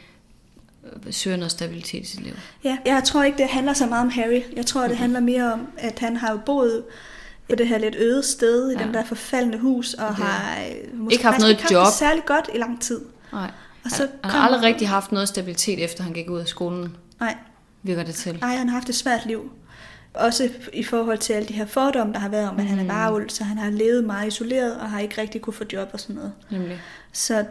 øh, søger noget stabilitet i sit liv. Ja, jeg tror ikke, det handler så meget om Harry. Jeg tror, det handler mere om, at han har jo boet på det her lidt øde sted i Ja. den der forfaldende hus, og Det- har øh, måske Ikke haft noget ikke haft job. det særlig godt i lang tid. Nej. Og så han, han har aldrig rigtig haft noget stabilitet, efter han gik ud af skolen, Nej, virker det til. nej, han har haft et svært liv. Også i forhold til alle de her fordomme, der har været om, at han er varulv, så han har levet meget isoleret, og har ikke rigtig kunne få job og sådan noget. Nemlig. Så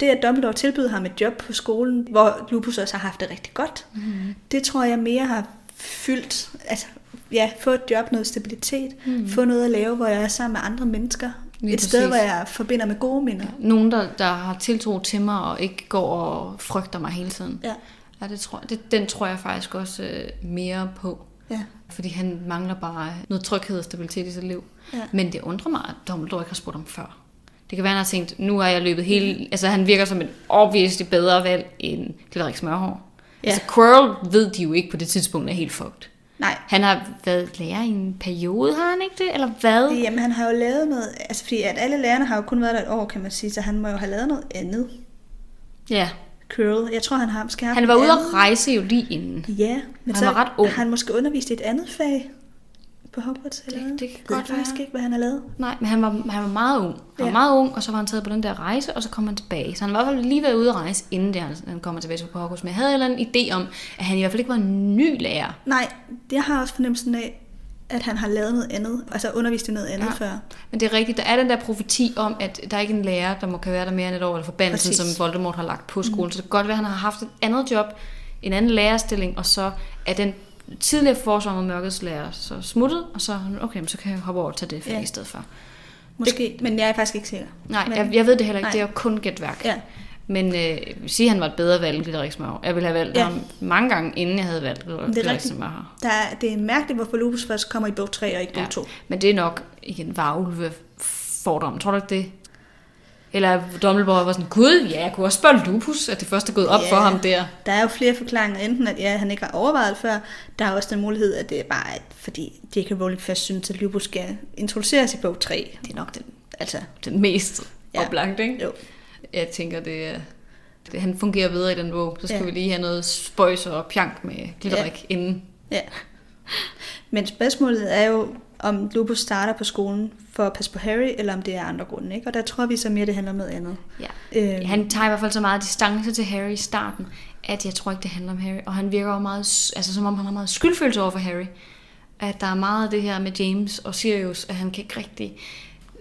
det, at Dumbledore tilbyder ham et job på skolen, hvor Lupus også har haft det rigtig godt, mm. det tror jeg mere har fyldt, altså ja, få et job, noget stabilitet, mm. få noget at lave, hvor jeg er sammen med andre mennesker. Lige et sted, præcis. hvor jeg forbinder med gode minder. Nogen, der, der har tiltro til mig, og ikke går og frygter mig hele tiden. Ja. Ja, det tror, det, den tror jeg faktisk også øh, mere på. Ja. Fordi han mangler bare noget tryghed og stabilitet i sit liv. Ja. Men det undrer mig, at Dumbledore ikke har spurgt om før. Det kan være, han har tænkt, nu har jeg løbet hele... Altså, han virker som et obviously bedre valg end Glitterik Smørhår. Ja. Altså, Quirrell ved de jo ikke på det tidspunkt er helt fucked. Nej, Han har været lærer i en periode, har han ikke det? Eller hvad? Jamen, han har jo lavet noget, altså fordi at alle lærerne har jo kun været der et år, kan man sige, så han må jo have lavet noget andet. Ja. Curl. Jeg tror, han har måske haft Han var ude at rejse jo lige inden. Ja, men Han så var ret ung. har han måske undervist i et andet fag på Hogwarts. Eller Det- det kan godt jeg faktisk være. ikke, hvad han har lavet. Nej, men han var, han var meget ung. Han var Ja. meget ung, og så var han taget på den der rejse, og så kom han tilbage. Så han var i hvert fald lige været ude at rejse, inden det, han, han kommer tilbage på Hogwarts. Men jeg havde en eller anden idé om, at han i hvert fald ikke var en ny lærer. Nej, jeg har også fornemmelsen af, at han har lavet noget andet, altså undervist i noget andet Ja. ja. før. Men det er rigtigt, der er den der profeti om, at der er ikke en lærer, der må kan være der mere end et år, eller forbandelsen, Præcis. som Voldemort har lagt på skolen. Mm. Så det kan godt være, at han har haft et andet job, en anden lærerstilling, og så er den tidligere forsvar med mørkets lærer så smuttet, og så, okay, men så kan jeg hoppe over og tage det fag Ja. i stedet for. Måske, det, men jeg er faktisk ikke sikker. Nej, Men- jeg, jeg ved det heller ikke, Nej. det er jo kun gætværk. Ja. Men øh, sige, han var et bedre valg, Glitterik Smør. Jeg ville have valgt Ja. ham mange gange, inden jeg havde valgt Glitterik rigtigt. Smør. Der er, det er mærkeligt, hvorfor Lupus først kommer i bog 3 og ikke bog Ja. 2. Men det er nok igen varulve fordom. Tror du ikke det? Eller Dumbledore var sådan, gud, ja, jeg kunne også spørge Lupus, at det først er gået op Ja. for ham der. Der er jo flere forklaringer. Enten at ja, han ikke har overvejet før. Der er også den mulighed, at det er bare, at, fordi J.K. Rowling først synes, at Lupus skal introduceres i bog 3. Det er nok den, Altså, den mest Ja. oplagt, ikke? jo. Jeg tænker, det er... Det, han fungerer bedre i den bog. Så skal ja. vi lige have noget spøjs og pjank med Glitterik ja. inden. Ja. Men spørgsmålet er jo, om Lupus starter på skolen for at passe på Harry, eller om det er andre grunde. Ikke? Og der tror vi så mere, det handler om noget andet. Ja. Øh, Han tager i hvert fald så meget distance til Harry i starten, at jeg tror ikke, det handler om Harry. Og han virker jo meget, altså som om han har meget skyldfølelse over for Harry. At der er meget af det her med James og Sirius, at han kan ikke rigtig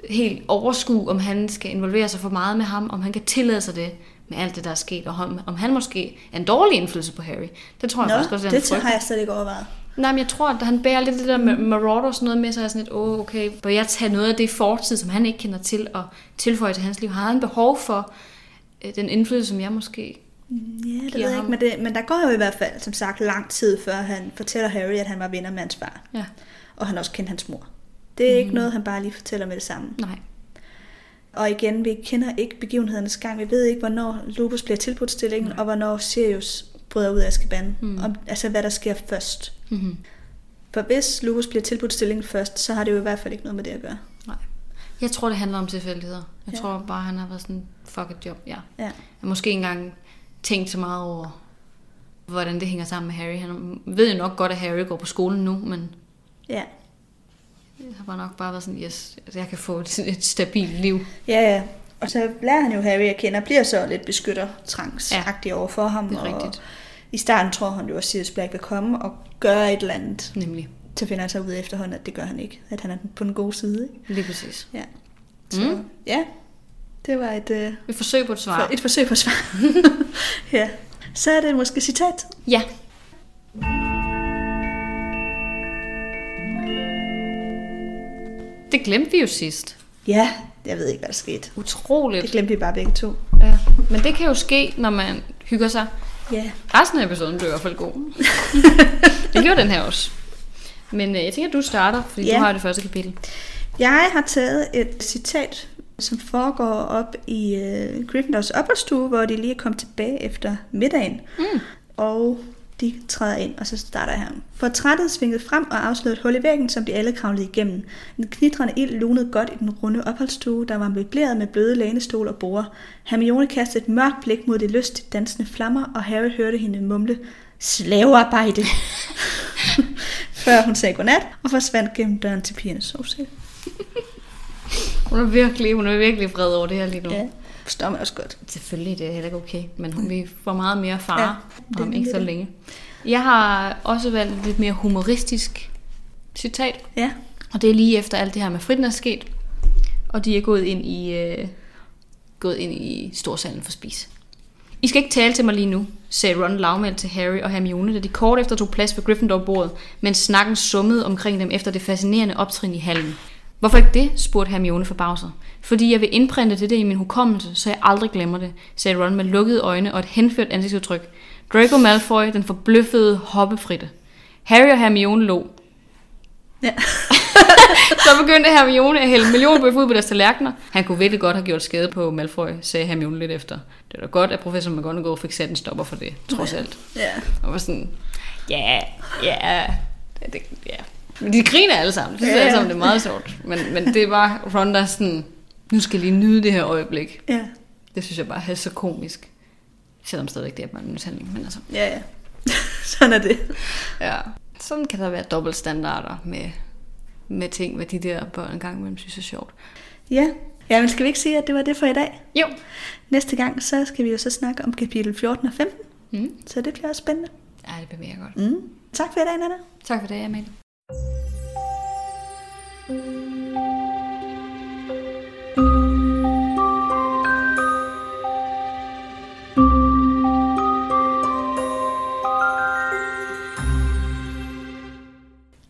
helt overskue, om han skal involvere sig for meget med ham, om han kan tillade sig det med alt det, der er sket, og om, om han måske er en dårlig indflydelse på Harry. Det tror jeg Nå, faktisk også, det han har frygter. jeg slet ikke overvejet. Nej, men jeg tror, at han bærer lidt det der med Marauder og sådan noget med sig, sådan lidt, åh, oh, okay, bør jeg tage noget af det fortid, som han ikke kender til, og tilføje til hans liv? Har han behov for øh, den indflydelse, som jeg måske... Ja, det ved jeg ikke, men, det, men der går jo i hvert fald, som sagt, lang tid, før han fortæller Harry, at han var venner med hans far. Ja, Og han også kendte hans mor. Det er mm. ikke noget, han bare lige fortæller med det samme. nej. Og igen, vi kender ikke begivenhedernes gang. Vi ved ikke, hvornår Lupus bliver tilbudt stillingen, Nej. og hvornår Sirius bryder ud af Azkaban. Mm. Om, altså, hvad der sker først. Mm-hmm. For hvis Lupus bliver tilbudt stillingen først, så har det jo i hvert fald ikke noget med det at gøre. nej. Jeg tror, det handler om tilfældigheder. Jeg Ja. tror bare, han har været sådan, fuck et job, ja. Ja. Jeg har måske ikke engang tænkt så meget over, hvordan det hænger sammen med Harry. Han ved jo nok godt, at Harry går på skolen nu, men Ja. jeg har bare nok bare været sådan, yes, jeg kan få et, et stabilt liv. Ja, ja. Og så lærer han jo Harry at kende, og bliver så lidt beskytter trangsagtig ja, over for ham. det er og rigtigt. I starten tror han jo, at Sirius Black vil komme og gøre et eller andet. Nemlig. Så finder han sig ud af efterhånden, at det gør han ikke. At han er på den gode side. Ikke? Lige præcis. Ja. Så Mm. ja, det var et, øh, Et forsøg på et svar. for, et forsøg på svar. ja. Så er det måske citat. Ja. Det glemte vi jo sidst. Ja, jeg ved ikke, hvad der skete. Utroligt. Det glemte vi bare begge to. Ja. Men det kan jo ske, når man hygger sig. Ja. Resten af episoden blev i hvert fald god. det gjorde den her også. Men øh, jeg tænker, at du starter, fordi Ja. du har det første kapitel. Jeg har taget et citat, som foregår op i øh, Gryffindors opholdsstue, hvor de lige er kommet tilbage efter middagen. Mm. Og de træder ind, og så starter han. Portrættet svingede frem og afslørede et hul i væggen, som de alle kravlede igennem. En knitrende ild lunede godt i den runde opholdsstue, der var møbleret med bløde lænestol og borde. Hermione kastede et mørkt blik mod de lystigt dansende flammer, og Harry hørte hende mumle, slavearbejde, før hun sagde godnat og forsvandt gennem døren til pigernes sovsæl. Hun er virkelig, hun er virkelig vred over det her lige nu. Ja, forstår man også godt. Selvfølgelig, det er heller ikke okay, men hun, vi får meget mere far Ja, om ikke så længe. Jeg har også valgt et lidt mere humoristisk citat, Ja, og det er lige efter alt det her med fritten er sket, og de er gået ind i, øh, gået ind i storsalen for spis. I skal ikke tale til mig lige nu, sagde Ron lavmældt til Harry og Hermione, da de kort efter tog plads ved Gryffindor-bordet, mens snakken summede omkring dem efter det fascinerende optrin i hallen. Hvorfor ikke det? spurgte Hermione forbavset. Fordi jeg vil indprinte det der i min hukommelse, så jeg aldrig glemmer det, sagde Ron med lukkede øjne og et henført ansigtsudtryk. Draco Malfoy, den forbløffede hoppefritte. Harry og Hermione lå. ja. Så begyndte Hermione at hælde millionbøf ud på deres tallerkener. Han kunne virkelig godt have gjort skade på Malfoy, sagde Hermione lidt efter. Det var da godt, at professor McGonagall fik sat en stopper for det, trods alt. ja. Og var sådan, ja, ja, det, ja. Men de griner alle sammen. De synes Ja, alle sammen, det er meget sjovt. Men, men det var Ron, der sådan, nu skal jeg lige nyde det her øjeblik. Ja, Det synes jeg bare er så komisk. Selvom stadigvæk det er bare en mishandling. Men altså, ja, ja. Sådan er det. ja. Sådan kan der være dobbeltstandarder med, med ting, hvad de der børn engang imellem synes er sjovt. Ja. ja, men skal vi ikke sige, at det var det for i dag? Jo. Næste gang, så skal vi jo så snakke om kapitel 14 og 15. Mm. Så det bliver også spændende. Ja, det bliver mega godt. Mm. Tak for i dag, Nana. Tak for det, Amalie. Música